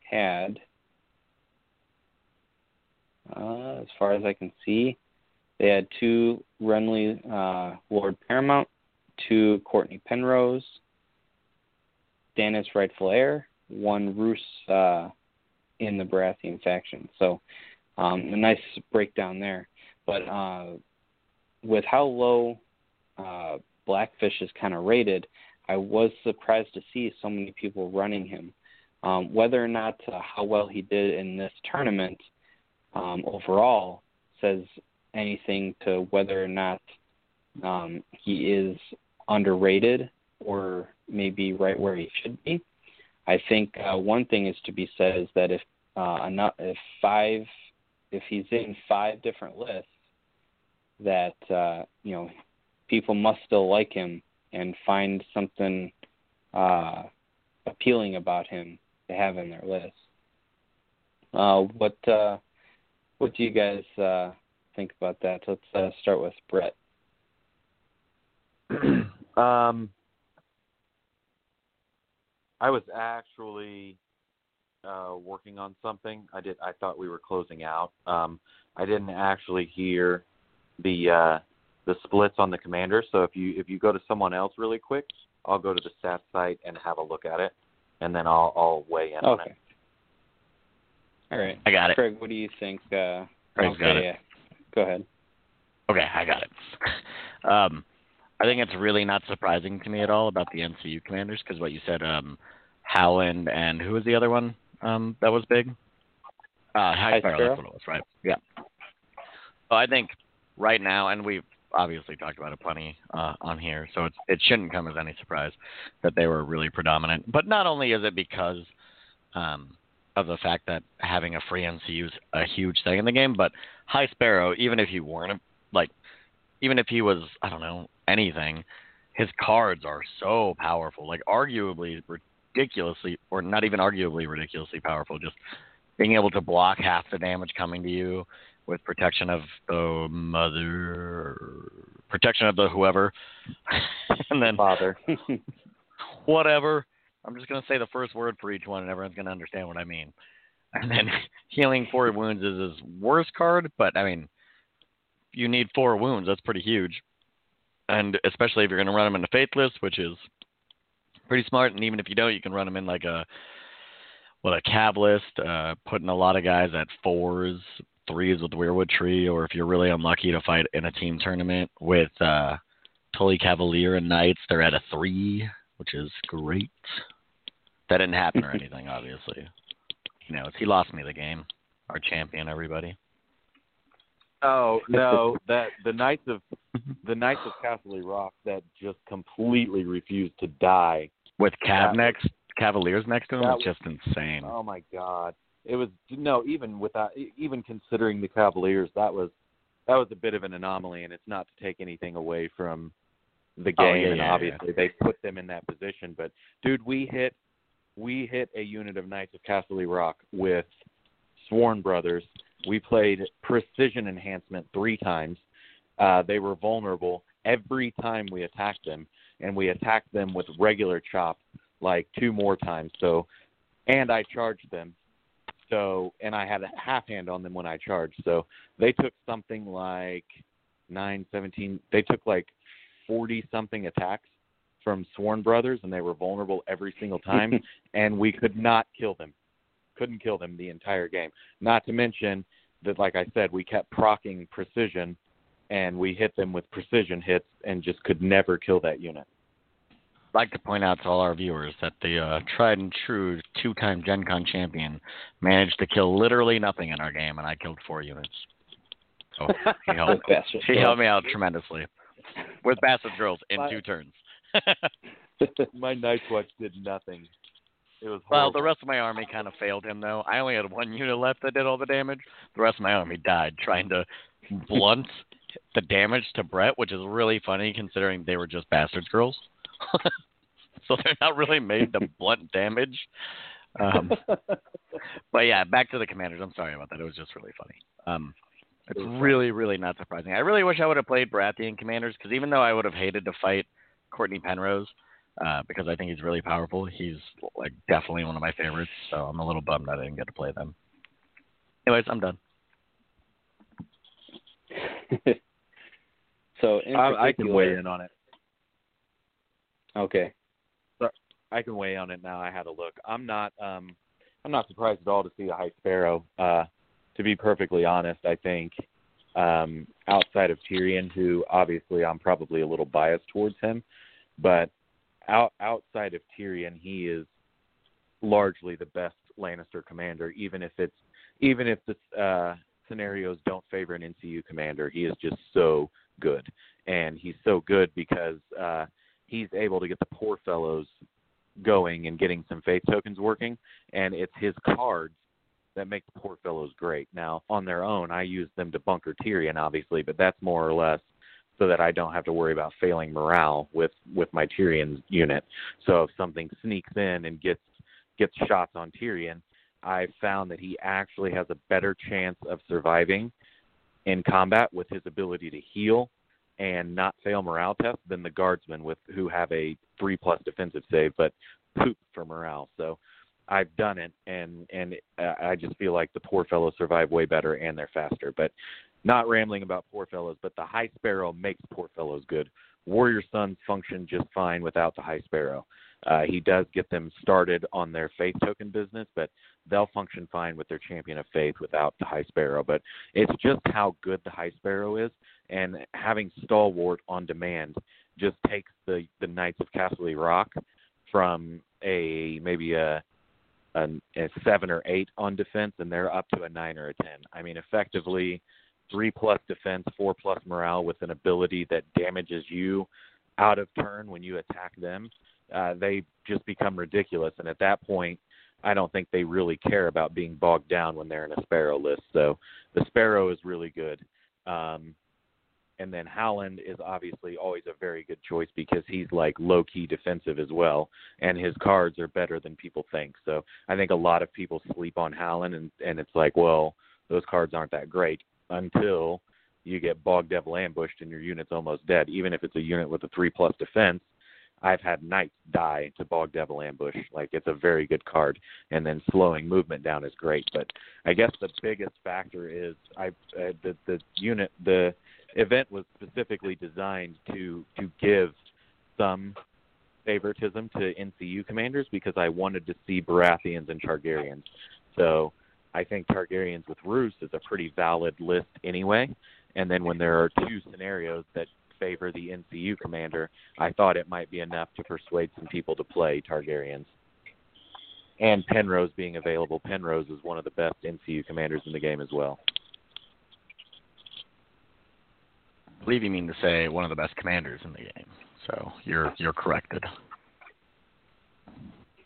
had, uh, as far as I can see, they had two Renly uh, Lord Paramount, two Cortnay Penrose, Stannis Rightful Heir, one Roose uh, in the Baratheon faction. So um, a nice breakdown there. But uh, with how low uh, Blackfish is kind of rated, I was surprised to see so many people running him. Um, whether or not uh, how well he did in this tournament um, overall says anything to whether or not um, he is underrated or maybe right where he should be. I think uh, one thing is to be said is that if uh, enough, if five, if he's in five different lists, that uh, you know people must still like him and find something uh, appealing about him to have in their list. Uh, what uh, what do you guys uh, think about that? Let's uh, start with Brett. um, I was actually uh, working on something. I did. I thought we were closing out. Um, I didn't actually hear the uh, the splits on the commander. So if you if you go to someone else really quick, I'll go to the stats site and have a look at it, and then I'll I'll weigh in on Okay. it. All right. I got it. Craig, what do you think? Uh, Craig's okay, got it. yeah. Go ahead. Okay, I got it. Um, I think it's really not surprising to me at all about the NCU commanders because what you said, um, Howland and who was the other one um, that was big? Uh, High Sparrow, that's what it was, right? Yeah. So I think right now, and we've obviously talked about it plenty uh, on here, so it's, it shouldn't come as any surprise that they were really predominant. But not only is it because um, of the fact that having a free NCU is a huge thing in the game, but High Sparrow, even if you weren't like, even if he was, I don't know, anything, his cards are so powerful, like arguably ridiculously, or not even arguably ridiculously powerful. Just being able to block half the damage coming to you with protection of the mother, protection of the whoever, and then Father. whatever. I'm just gonna say the first word for each one, and everyone's gonna understand what I mean. And then healing four wounds is his worst card, but I mean, you need four wounds. That's pretty huge, and especially if you're gonna run them into Faithless, which is pretty smart. And even if you don't, you can run them in like a what a cav list, uh, putting a lot of guys at fours, threes with Weirwood Tree, or if you're really unlucky to fight in a team tournament with uh, Tully Cavalier and Knights, they're at a three, which is great. That didn't happen or anything, obviously. You know, he lost me the game. Our champion, everybody. Oh no, that the Knights of the Knights of Casterly Rock that just completely refused to die. With Cav next, Cavaliers next to them it's just insane. Oh my God! It was no even without even considering the Cavaliers, that was that was a bit of an anomaly, and it's not to take anything away from the Oh, game. yeah, and yeah, obviously, they put them in that position. But dude, we hit we hit a unit of Knights of Casterly Rock with Sworn Brothers. We played precision enhancement three times. Uh, they were vulnerable every time we attacked them, and we attacked them with regular chop like two more times. So, and I charged them. So, and I had a half hand on them when I charged. So they took something like nine, seventeen. They took like forty something attacks from Sworn Brothers, and they were vulnerable every single time, and we could not kill them. Couldn't kill them the entire game. Not to mention that, like I said, we kept procking precision, and we hit them with precision hits, and just could never kill that unit. I'd like to point out to all our viewers that the uh, tried and true two-time Gen Con champion managed to kill literally nothing in our game, and I killed four units. So he helped, Bastard. he helped me out tremendously with Bastard drills in But- two turns. My Night's Watch did nothing. It was well, the rest of my army kind of failed him, though. I only had one unit left that did all the damage. The rest of my army died trying to blunt the damage to Brett, which is really funny considering they were just Bastards Girls. so they're not really made to blunt damage. Um, but yeah, back to the commanders. I'm sorry about that. It was just really funny. Um, it's really, really not surprising. I really wish I would have played Baratheon commanders because even though I would have hated to fight Cortnay Penrose, uh, because I think he's really powerful, he's like definitely one of my favorites. So I'm a little bummed that I didn't get to play them. Anyways, I'm done. so in I, I can weigh in on it. Okay. I can weigh on it now. I had a look. I'm not um I'm not surprised at all to see the high sparrow. Uh to be perfectly honest, I think um outside of Tyrion, who obviously I'm probably a little biased towards him, but out outside of Tyrion he is largely the best Lannister commander, even if it's even if the uh scenarios don't favor an NCU commander, he is just so good. And he's so good because uh he's able to get the poor fellows going and getting some faith tokens working, and it's his cards that make the poor fellows great. Now, on their own, I use them to bunker Tyrion, obviously, but that's more or less so that I don't have to worry about failing morale with with my Tyrion unit. So if something sneaks in and gets gets shots on Tyrion, I've found that he actually has a better chance of surviving in combat with his ability to heal and not fail morale tests than the guardsmen with who have a three plus defensive save but poop for morale. So I've done it, and and uh, I just feel like the poor fellows survive way better and they're faster. But not rambling about poor fellows, but the high sparrow makes poor fellows good. Warrior sons function just fine without the high sparrow. Uh, he does get them started on their faith token business, but they'll function fine with their champion of faith without the high sparrow. But it's just how good the high sparrow is, and having stalwart on demand just takes the the Knights of Casterly Rock from a maybe a, a a seven or eight on defense, and they're up to a nine or a ten. I mean, effectively, three plus defense, four plus morale with an ability that damages you out of turn when you attack them. Uh, they just become ridiculous, and at that point, I don't think they really care about being bogged down when they're in a sparrow list. So the sparrow is really good. Um, and then Howland is obviously always a very good choice because he's like low key defensive as well, and his cards are better than people think. So I think a lot of people sleep on Howland, and and it's like, well, those cards aren't that great until you get Bog Devil ambushed and your unit's almost dead. Even if it's a unit with a three plus defense, I've had knights die to Bog Devil ambush. Like it's a very good card, and then slowing movement down is great. But I guess the biggest factor is I uh, the the unit the event was specifically designed to to give some favoritism to NCU commanders because I wanted to see Baratheons and Targaryens. So I think Targaryens with Roose is a pretty valid list anyway. And then when there are two scenarios that favor the NCU commander, I thought it might be enough to persuade some people to play Targaryens. And Penrose being available, Penrose is one of the best NCU commanders in the game as well. I believe you mean to say one of the best commanders in the game. So you're you're corrected.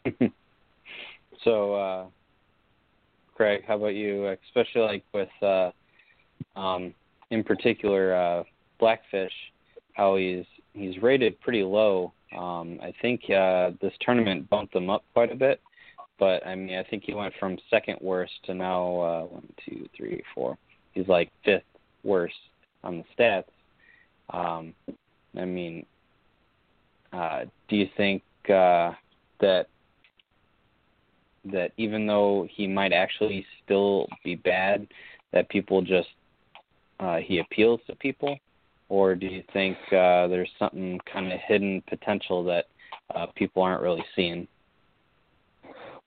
so, uh, Craig, how about you? Especially like with, uh, um, in particular, uh, Blackfish, how he's he's rated pretty low. Um, I think uh, this tournament bumped him up quite a bit, but I mean, I think he went from second worst to now uh, one, two, three, four. He's like fifth worst on the stats. Um, I mean, uh, do you think uh, that that even though he might actually still be bad, that people just uh, he appeals to people, or do you think uh, there's something kind of hidden potential that uh, people aren't really seeing?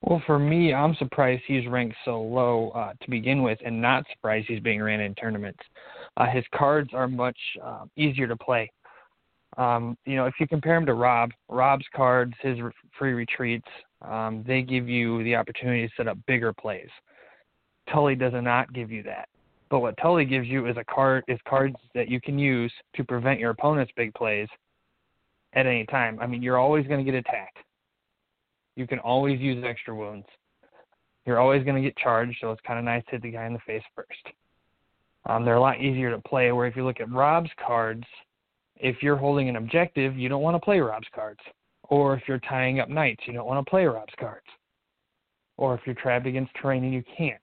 Well, for me, I'm surprised he's ranked so low uh, to begin with, and not surprised he's being ran in tournaments. Uh, his cards are much uh, easier to play. Um, you know, if you compare him to Robb, Robb's cards, his re- free retreats, um, they give you the opportunity to set up bigger plays. Tully does not give you that. But what Tully gives you is a card is cards that you can use to prevent your opponent's big plays at any time. I mean, you're always going to get attacked. You can always use extra wounds. You're always going to get charged, so it's kind of nice to hit the guy in the face first. Um, they're a lot easier to play. Where if you look at Robb's cards, if you're holding an objective, you don't want to play Robb's cards. Or if you're tying up knights, you don't want to play Robb's cards. Or if you're trapped against terrain and you can't.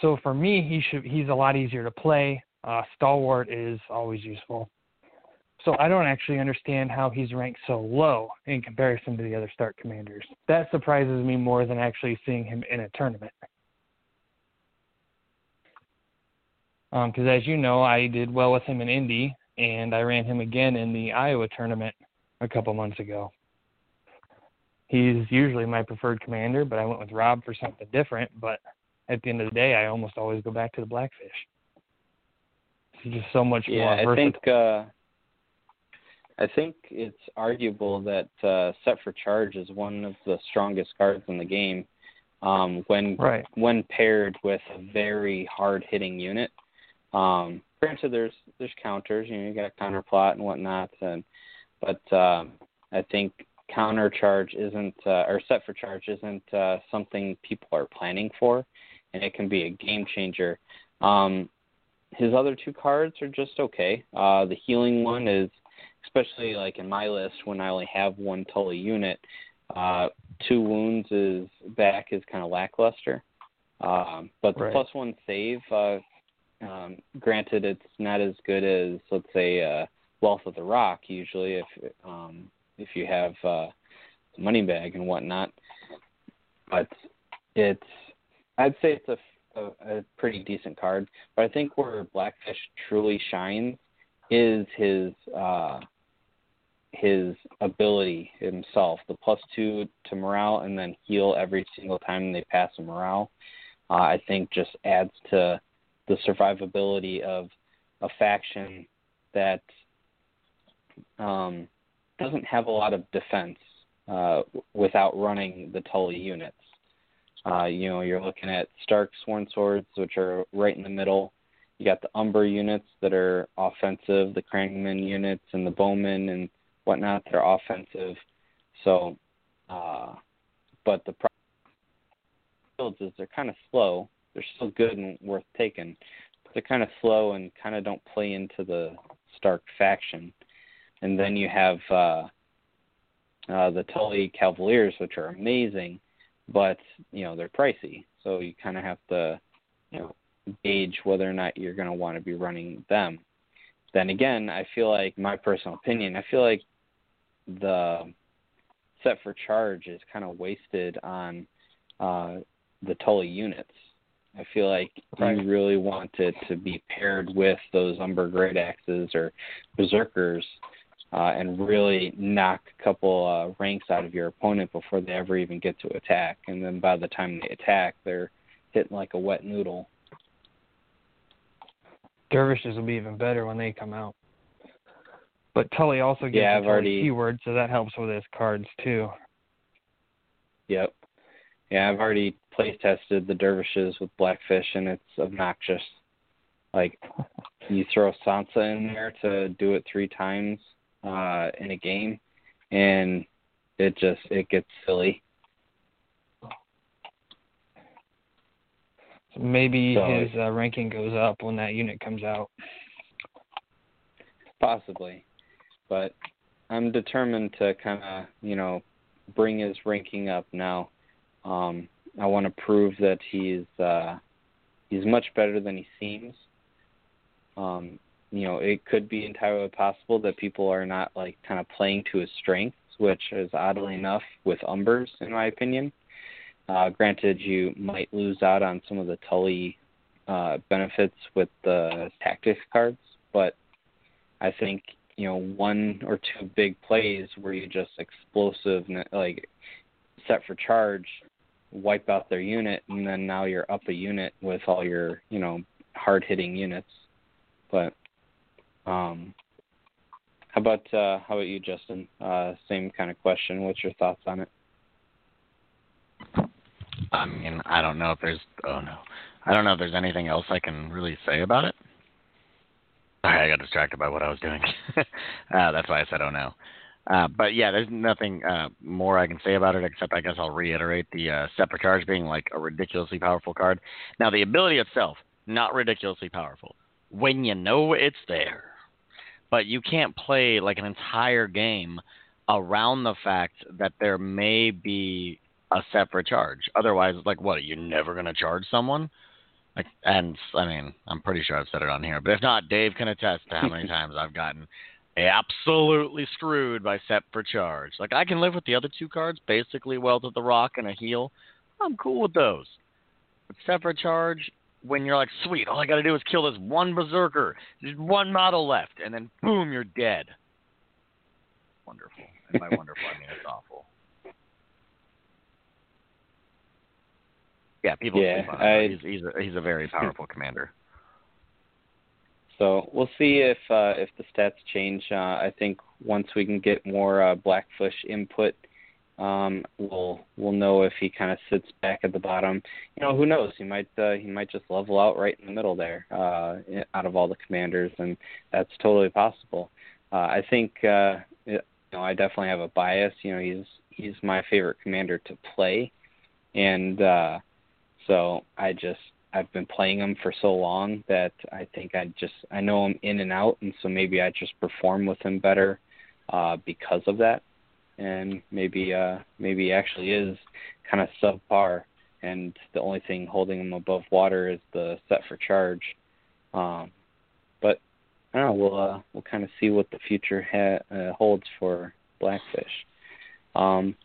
So for me, he should he's a lot easier to play. Uh, Stalwart is always useful. So I don't actually understand how he's ranked so low in comparison to the other start commanders. That surprises me more than actually seeing him in a tournament. Because um, as you know, I did well with him in Indy, and I ran him again in the Iowa tournament a couple months ago. He's usually my preferred commander, but I went with Robb for something different. But at the end of the day, I almost always go back to the Blackfish. He's just so much yeah, more versatile. I think uh, I think it's arguable that uh, Set for Charge is one of the strongest cards in the game. Um, when right. when paired with a very hard hitting unit. Um, granted, there's there's counters. You know, you got counter plot and whatnot, and but uh, I think counter charge isn't uh, or set for charge isn't uh, something people are planning for, and it can be a game changer. Um, his other two cards are just okay. Uh, the healing one is especially like in my list when I only have one Tully unit, uh, two wounds is back is kind of lackluster. Um, but the right. plus one save, uh, um, granted, it's not as good as let's say uh, Wealth of the Rock. Usually, if um, if you have uh, money bag and whatnot, but it's I'd say it's a, a, a pretty decent card. But I think where Blackfish truly shines is his uh, his ability himself, the plus two to morale, and then heal every single time they pass a morale. Uh, I think just adds to the survivability of a faction that um, doesn't have a lot of defense uh, without running the Tully units. Uh, you know, you're looking at Stark Sworn Swords, which are right in the middle. You got the Umber units that are offensive, the Crannogman units, and the Bowmen and whatnot. They're offensive. So, uh, but the problem is they're kind of slow. They're still good and worth taking, but they're kind of slow and kind of don't play into the Stark faction. And then you have uh, uh, the Tully Cavaliers, which are amazing, but you know they're pricey. So you kind of have to, you know, gauge whether or not you're going to want to be running them. Then again, I feel like my personal opinion. I feel like the set for charge is kind of wasted on uh, the Tully units. I feel like right. you really want it to be paired with those Umber Great Axes or Berserkers uh, and really knock a couple uh, ranks out of your opponent before they ever even get to attack. And then by the time they attack, they're hitting like a wet noodle. Dervishes will be even better when they come out. But Tully also gets yeah, a I've already... keyword, so that helps with his cards too. Yep. Yeah, I've already play tested the dervishes with Blackfish, and it's obnoxious. Like you throw Sansa in there to do it three times uh, in a game, and it just it gets silly. So maybe so, his uh, ranking goes up when that unit comes out. Possibly, but I'm determined to kind of you know bring his ranking up now. Um, I want to prove that he's uh, he's much better than he seems. Um, you know, it could be entirely possible that people are not like kind of playing to his strengths, which is oddly enough with Umbers, in my opinion. Uh, granted, you might lose out on some of the Tully uh, benefits with the tactics cards, but I think you know one or two big plays where you just explosive like set for charge wipe out their unit, and then now you're up a unit with all your you know hard hitting units. But um, how about uh, how about you, Justin? Uh, same kind of question. What's your thoughts on it? I mean, I don't know if there's. Oh no, I don't know if there's anything else I can really say about it. Sorry, I got distracted by what I was doing. uh, that's why I said, "Oh no." Uh, but yeah, there's nothing uh, more I can say about it except I guess I'll reiterate the uh, Set for Charge being like a ridiculously powerful card. Now, the ability itself, not ridiculously powerful. When you know it's there. But you can't play like an entire game around the fact that there may be a set for charge. Otherwise, like, what? Are you never going to charge someone? Like, and I mean, I'm pretty sure I've said it on here, but if not, Dave can attest to how many times I've gotten absolutely screwed by set for charge. Like I can live with the other two cards, basically Wealth of the Rock and a heal. I'm cool with those. But set for charge, when you're like, sweet, all I got to do is kill this one berserker. There's one model left, and then boom, you're dead. Wonderful. And by wonderful, I mean it's awful. Yeah, people yeah, him. He's, he's, a, he's a very powerful commander. So we'll see if uh, if the stats change. Uh, I think once we can get more uh, Blackfish input, um, we'll we'll know if he kind of sits back at the bottom. You know, who knows? He might uh, he might just level out right in the middle there, uh, out of all the commanders, and that's totally possible. Uh, I think uh, you know I definitely have a bias. You know, he's he's my favorite commander to play, and uh, so I just I've been playing them for so long that I think I just I know him in and out, and so maybe I just perform with them better uh, because of that, and maybe uh, maybe actually is kind of subpar, and the only thing holding them above water is the set for charge. Um, but I don't know. We'll uh, we'll kind of see what the future ha- uh, holds for Blackfish. Um,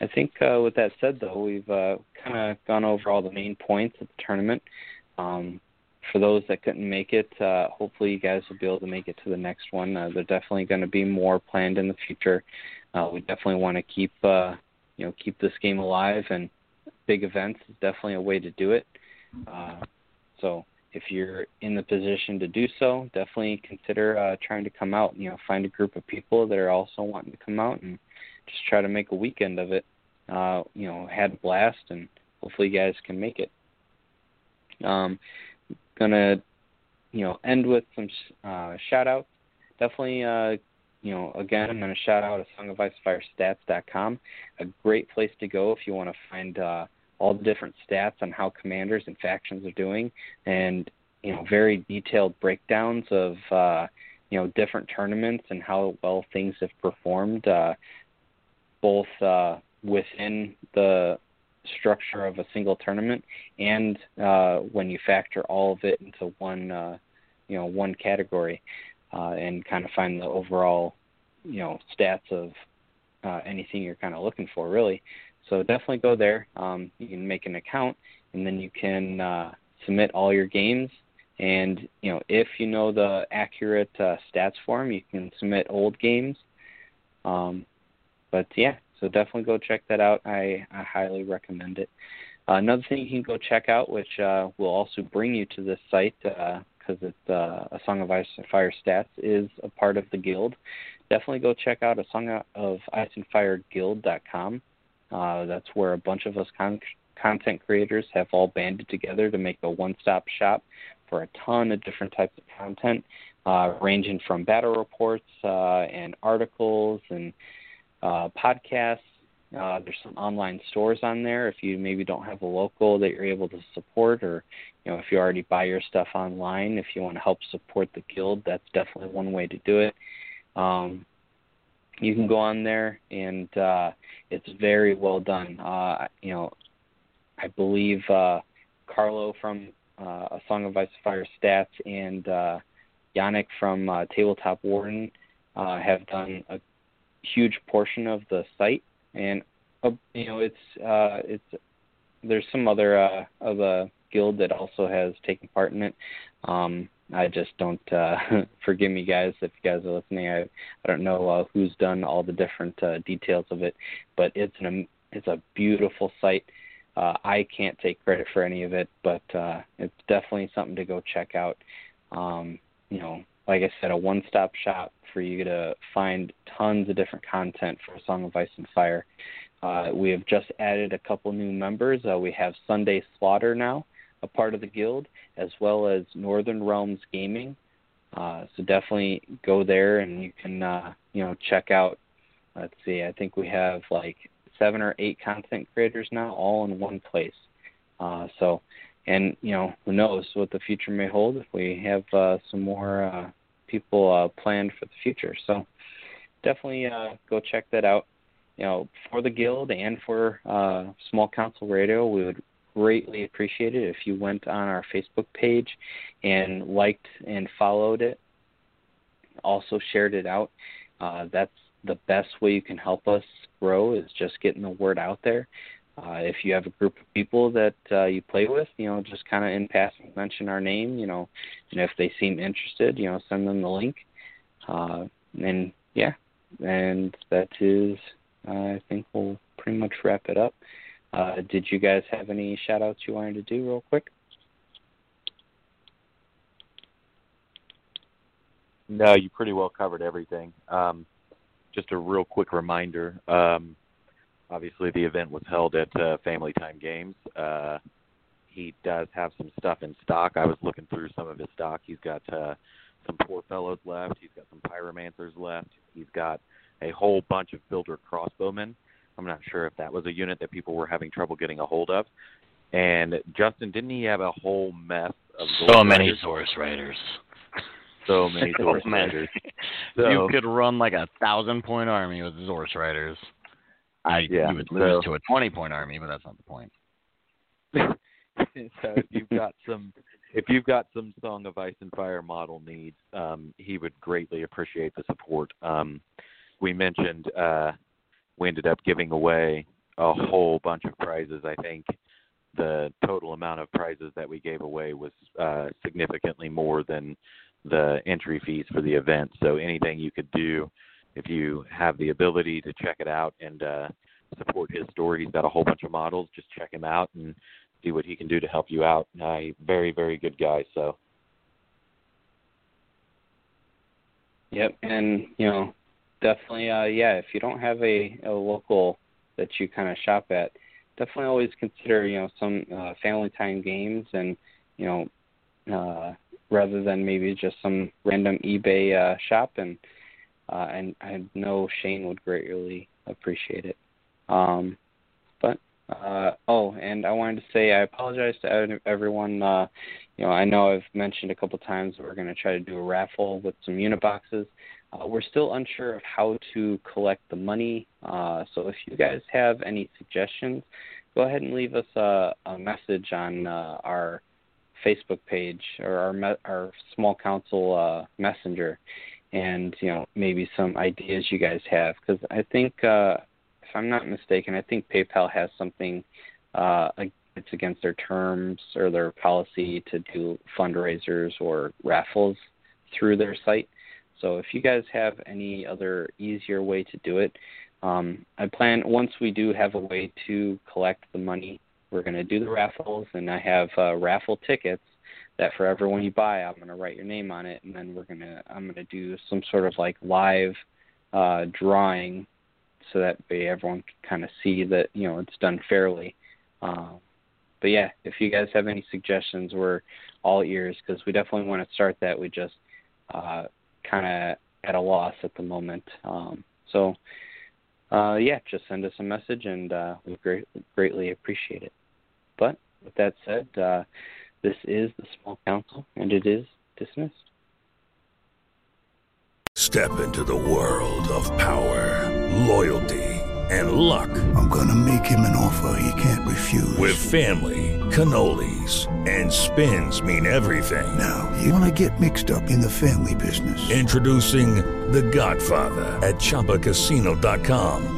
I think uh, with that said, though, we've uh, kind of gone over all the main points of the tournament. Um, for those that couldn't make it, uh, hopefully you guys will be able to make it to the next one. Uh, there's definitely going to be more planned in the future. Uh, we definitely want to keep uh, you know keep this game alive, and big events is definitely a way to do it. Uh, so if you're in the position to do so, definitely consider uh, trying to come out. And you know, find a group of people that are also wanting to come out and just try to make a weekend of it. Uh, you know, had a blast, and hopefully you guys can make it. Um, gonna, you know, end with some uh, shout. Definitely, uh, you know, again, I'm gonna shout out a Song of Ice Fire Stats.com, a great place to go if you want to find uh, all the different stats on how commanders and factions are doing, and you know, very detailed breakdowns of uh, you know different tournaments and how well things have performed, uh, both uh, within the structure of a single tournament and uh, when you factor all of it into one uh, you know one category uh, and kind of find the overall you know stats of uh, anything you're kind of looking for really. So definitely go there. Um, you can make an account and then you can uh, submit all your games. And you know if you know the accurate uh, stats for them you can submit old games. Um, but yeah so definitely go check that out. I, I highly recommend it. Uh, another thing you can go check out, which uh, will also bring you to this site because uh, it's uh, a Song of Ice and Fire Stats is a part of the guild. Definitely go check out a Song of Ice and Fire Guild.com. Uh, that's where a bunch of us con- content creators have all banded together to make a one-stop shop for a ton of different types of content, uh, ranging from battle reports uh, and articles and uh, podcasts. Uh, there's some online stores on there if you maybe don't have a local that you're able to support, or you know if you already buy your stuff online. If you want to help support the guild, that's definitely one way to do it. Um, you can go on there, and uh, it's very well done. Uh, you know, I believe uh, Carlo from uh, A Song of Ice and Fire Stats and uh, Yannick from uh, Tabletop Warden uh, have done a huge portion of the site, and uh, you know it's uh, it's there's some other uh, of the guild that also has taken part in it. Um, I just don't uh, forgive me, guys, if you guys are listening. I I don't know uh, who's done all the different uh, details of it, but it's an it's a beautiful site. Uh, I can't take credit for any of it, but uh, it's definitely something to go check out. Um, you know, like I said, a one-stop shop for you to find tons of different content for Song of Ice and Fire. Uh, we have just added a couple new members. Uh, we have Sunday Slaughter now, a part of the guild, as well as Northern Realms Gaming. Uh, so definitely go there and you can uh, you know check out. Let's see, I think we have like seven or eight content creators now, all in one place. Uh, so, and you know who knows what the future may hold if we have uh, some more people uh, planned for the future. So definitely uh, go check that out. You know, for the guild and for uh, Small Council Radio, we would greatly appreciate it if you went on our Facebook page and liked and followed it. Also shared it out. Uh, that's the best way you can help us grow is just getting the word out there. Uh, if you have a group of people that uh, you play with, you know, just kind of in passing mention our name, you know, and if they seem interested, you know, send them the link. Uh, and yeah, and that is, I think we'll pretty much wrap it up. Uh, did you guys have any shout outs you wanted to do real quick? No, you pretty well covered everything. Um, just a real quick reminder. Um, obviously the event was held at uh, Family Time Games. Uh, he does have some stuff in stock. I was looking through some of his stock. He's got uh, some Poor Fellows left. He's got some Pyromancers left. He's got a whole bunch of Builder Crossbowmen. I'm not sure if that was a unit that people were having trouble getting a hold of. And Justin, didn't he have a whole mess of so many? Zorus Riders. so many So Zorus. Riders. So, you could run like a thousand point army with Zorus Riders. I Yeah, you would lose so- to a twenty point army, but that's not the point. so if you've got some if you've got some Song of Ice and Fire model needs, um, he would greatly appreciate the support. Um, we mentioned uh, we ended up giving away a whole bunch of prizes. I think the total amount of prizes that we gave away was uh, significantly more than the entry fees for the event. So anything you could do, if you have the ability to check it out and uh, support his store, he's got a whole bunch of models. Just check him out and see what he can do to help you out. Uh, very, very good guy. So. Yep, and you know, definitely, uh, yeah. If you don't have a, a local that you kind of shop at, definitely always consider you know some uh, family time games, and you know, uh, rather than maybe just some random eBay uh, shop, and uh, and I know Shane would greatly appreciate it. Um, but uh, oh, and I wanted to say I apologize to everyone. Uh, you know, I know I've mentioned a couple times that we're going to try to do a raffle with some unit boxes. Uh, we're still unsure of how to collect the money. Uh, so if you guys have any suggestions, go ahead and leave us a, a message on uh, our Facebook page or our me- our small council uh, messenger, and you know maybe some ideas you guys have because I think uh, if I'm not mistaken, I think PayPal has something uh, it's against their terms or their policy to do fundraisers or raffles through their site. So if you guys have any other easier way to do it, um, I plan once we do have a way to collect the money, we're going to do the raffles, and I have uh, raffle tickets that for everyone you buy, I'm going to write your name on it, and then we're going to I'm going to do some sort of like live uh, drawing, so that way everyone can kind of see that you know it's done fairly. Uh, but yeah, if you guys have any suggestions, we're all ears because we definitely want to start that. We just uh, kind of at a loss at the moment. Um, so uh, yeah, just send us a message and uh, we great, greatly appreciate it. But with that said, uh, this is the Small Council and it is dismissed. Step into the world of power, loyalty and luck. I'm going to make him an offer he can't refuse. With family, cannolis, and spins mean everything. Now, you want to get mixed up in the family business. Introducing The Godfather at ChumbaCasino.com.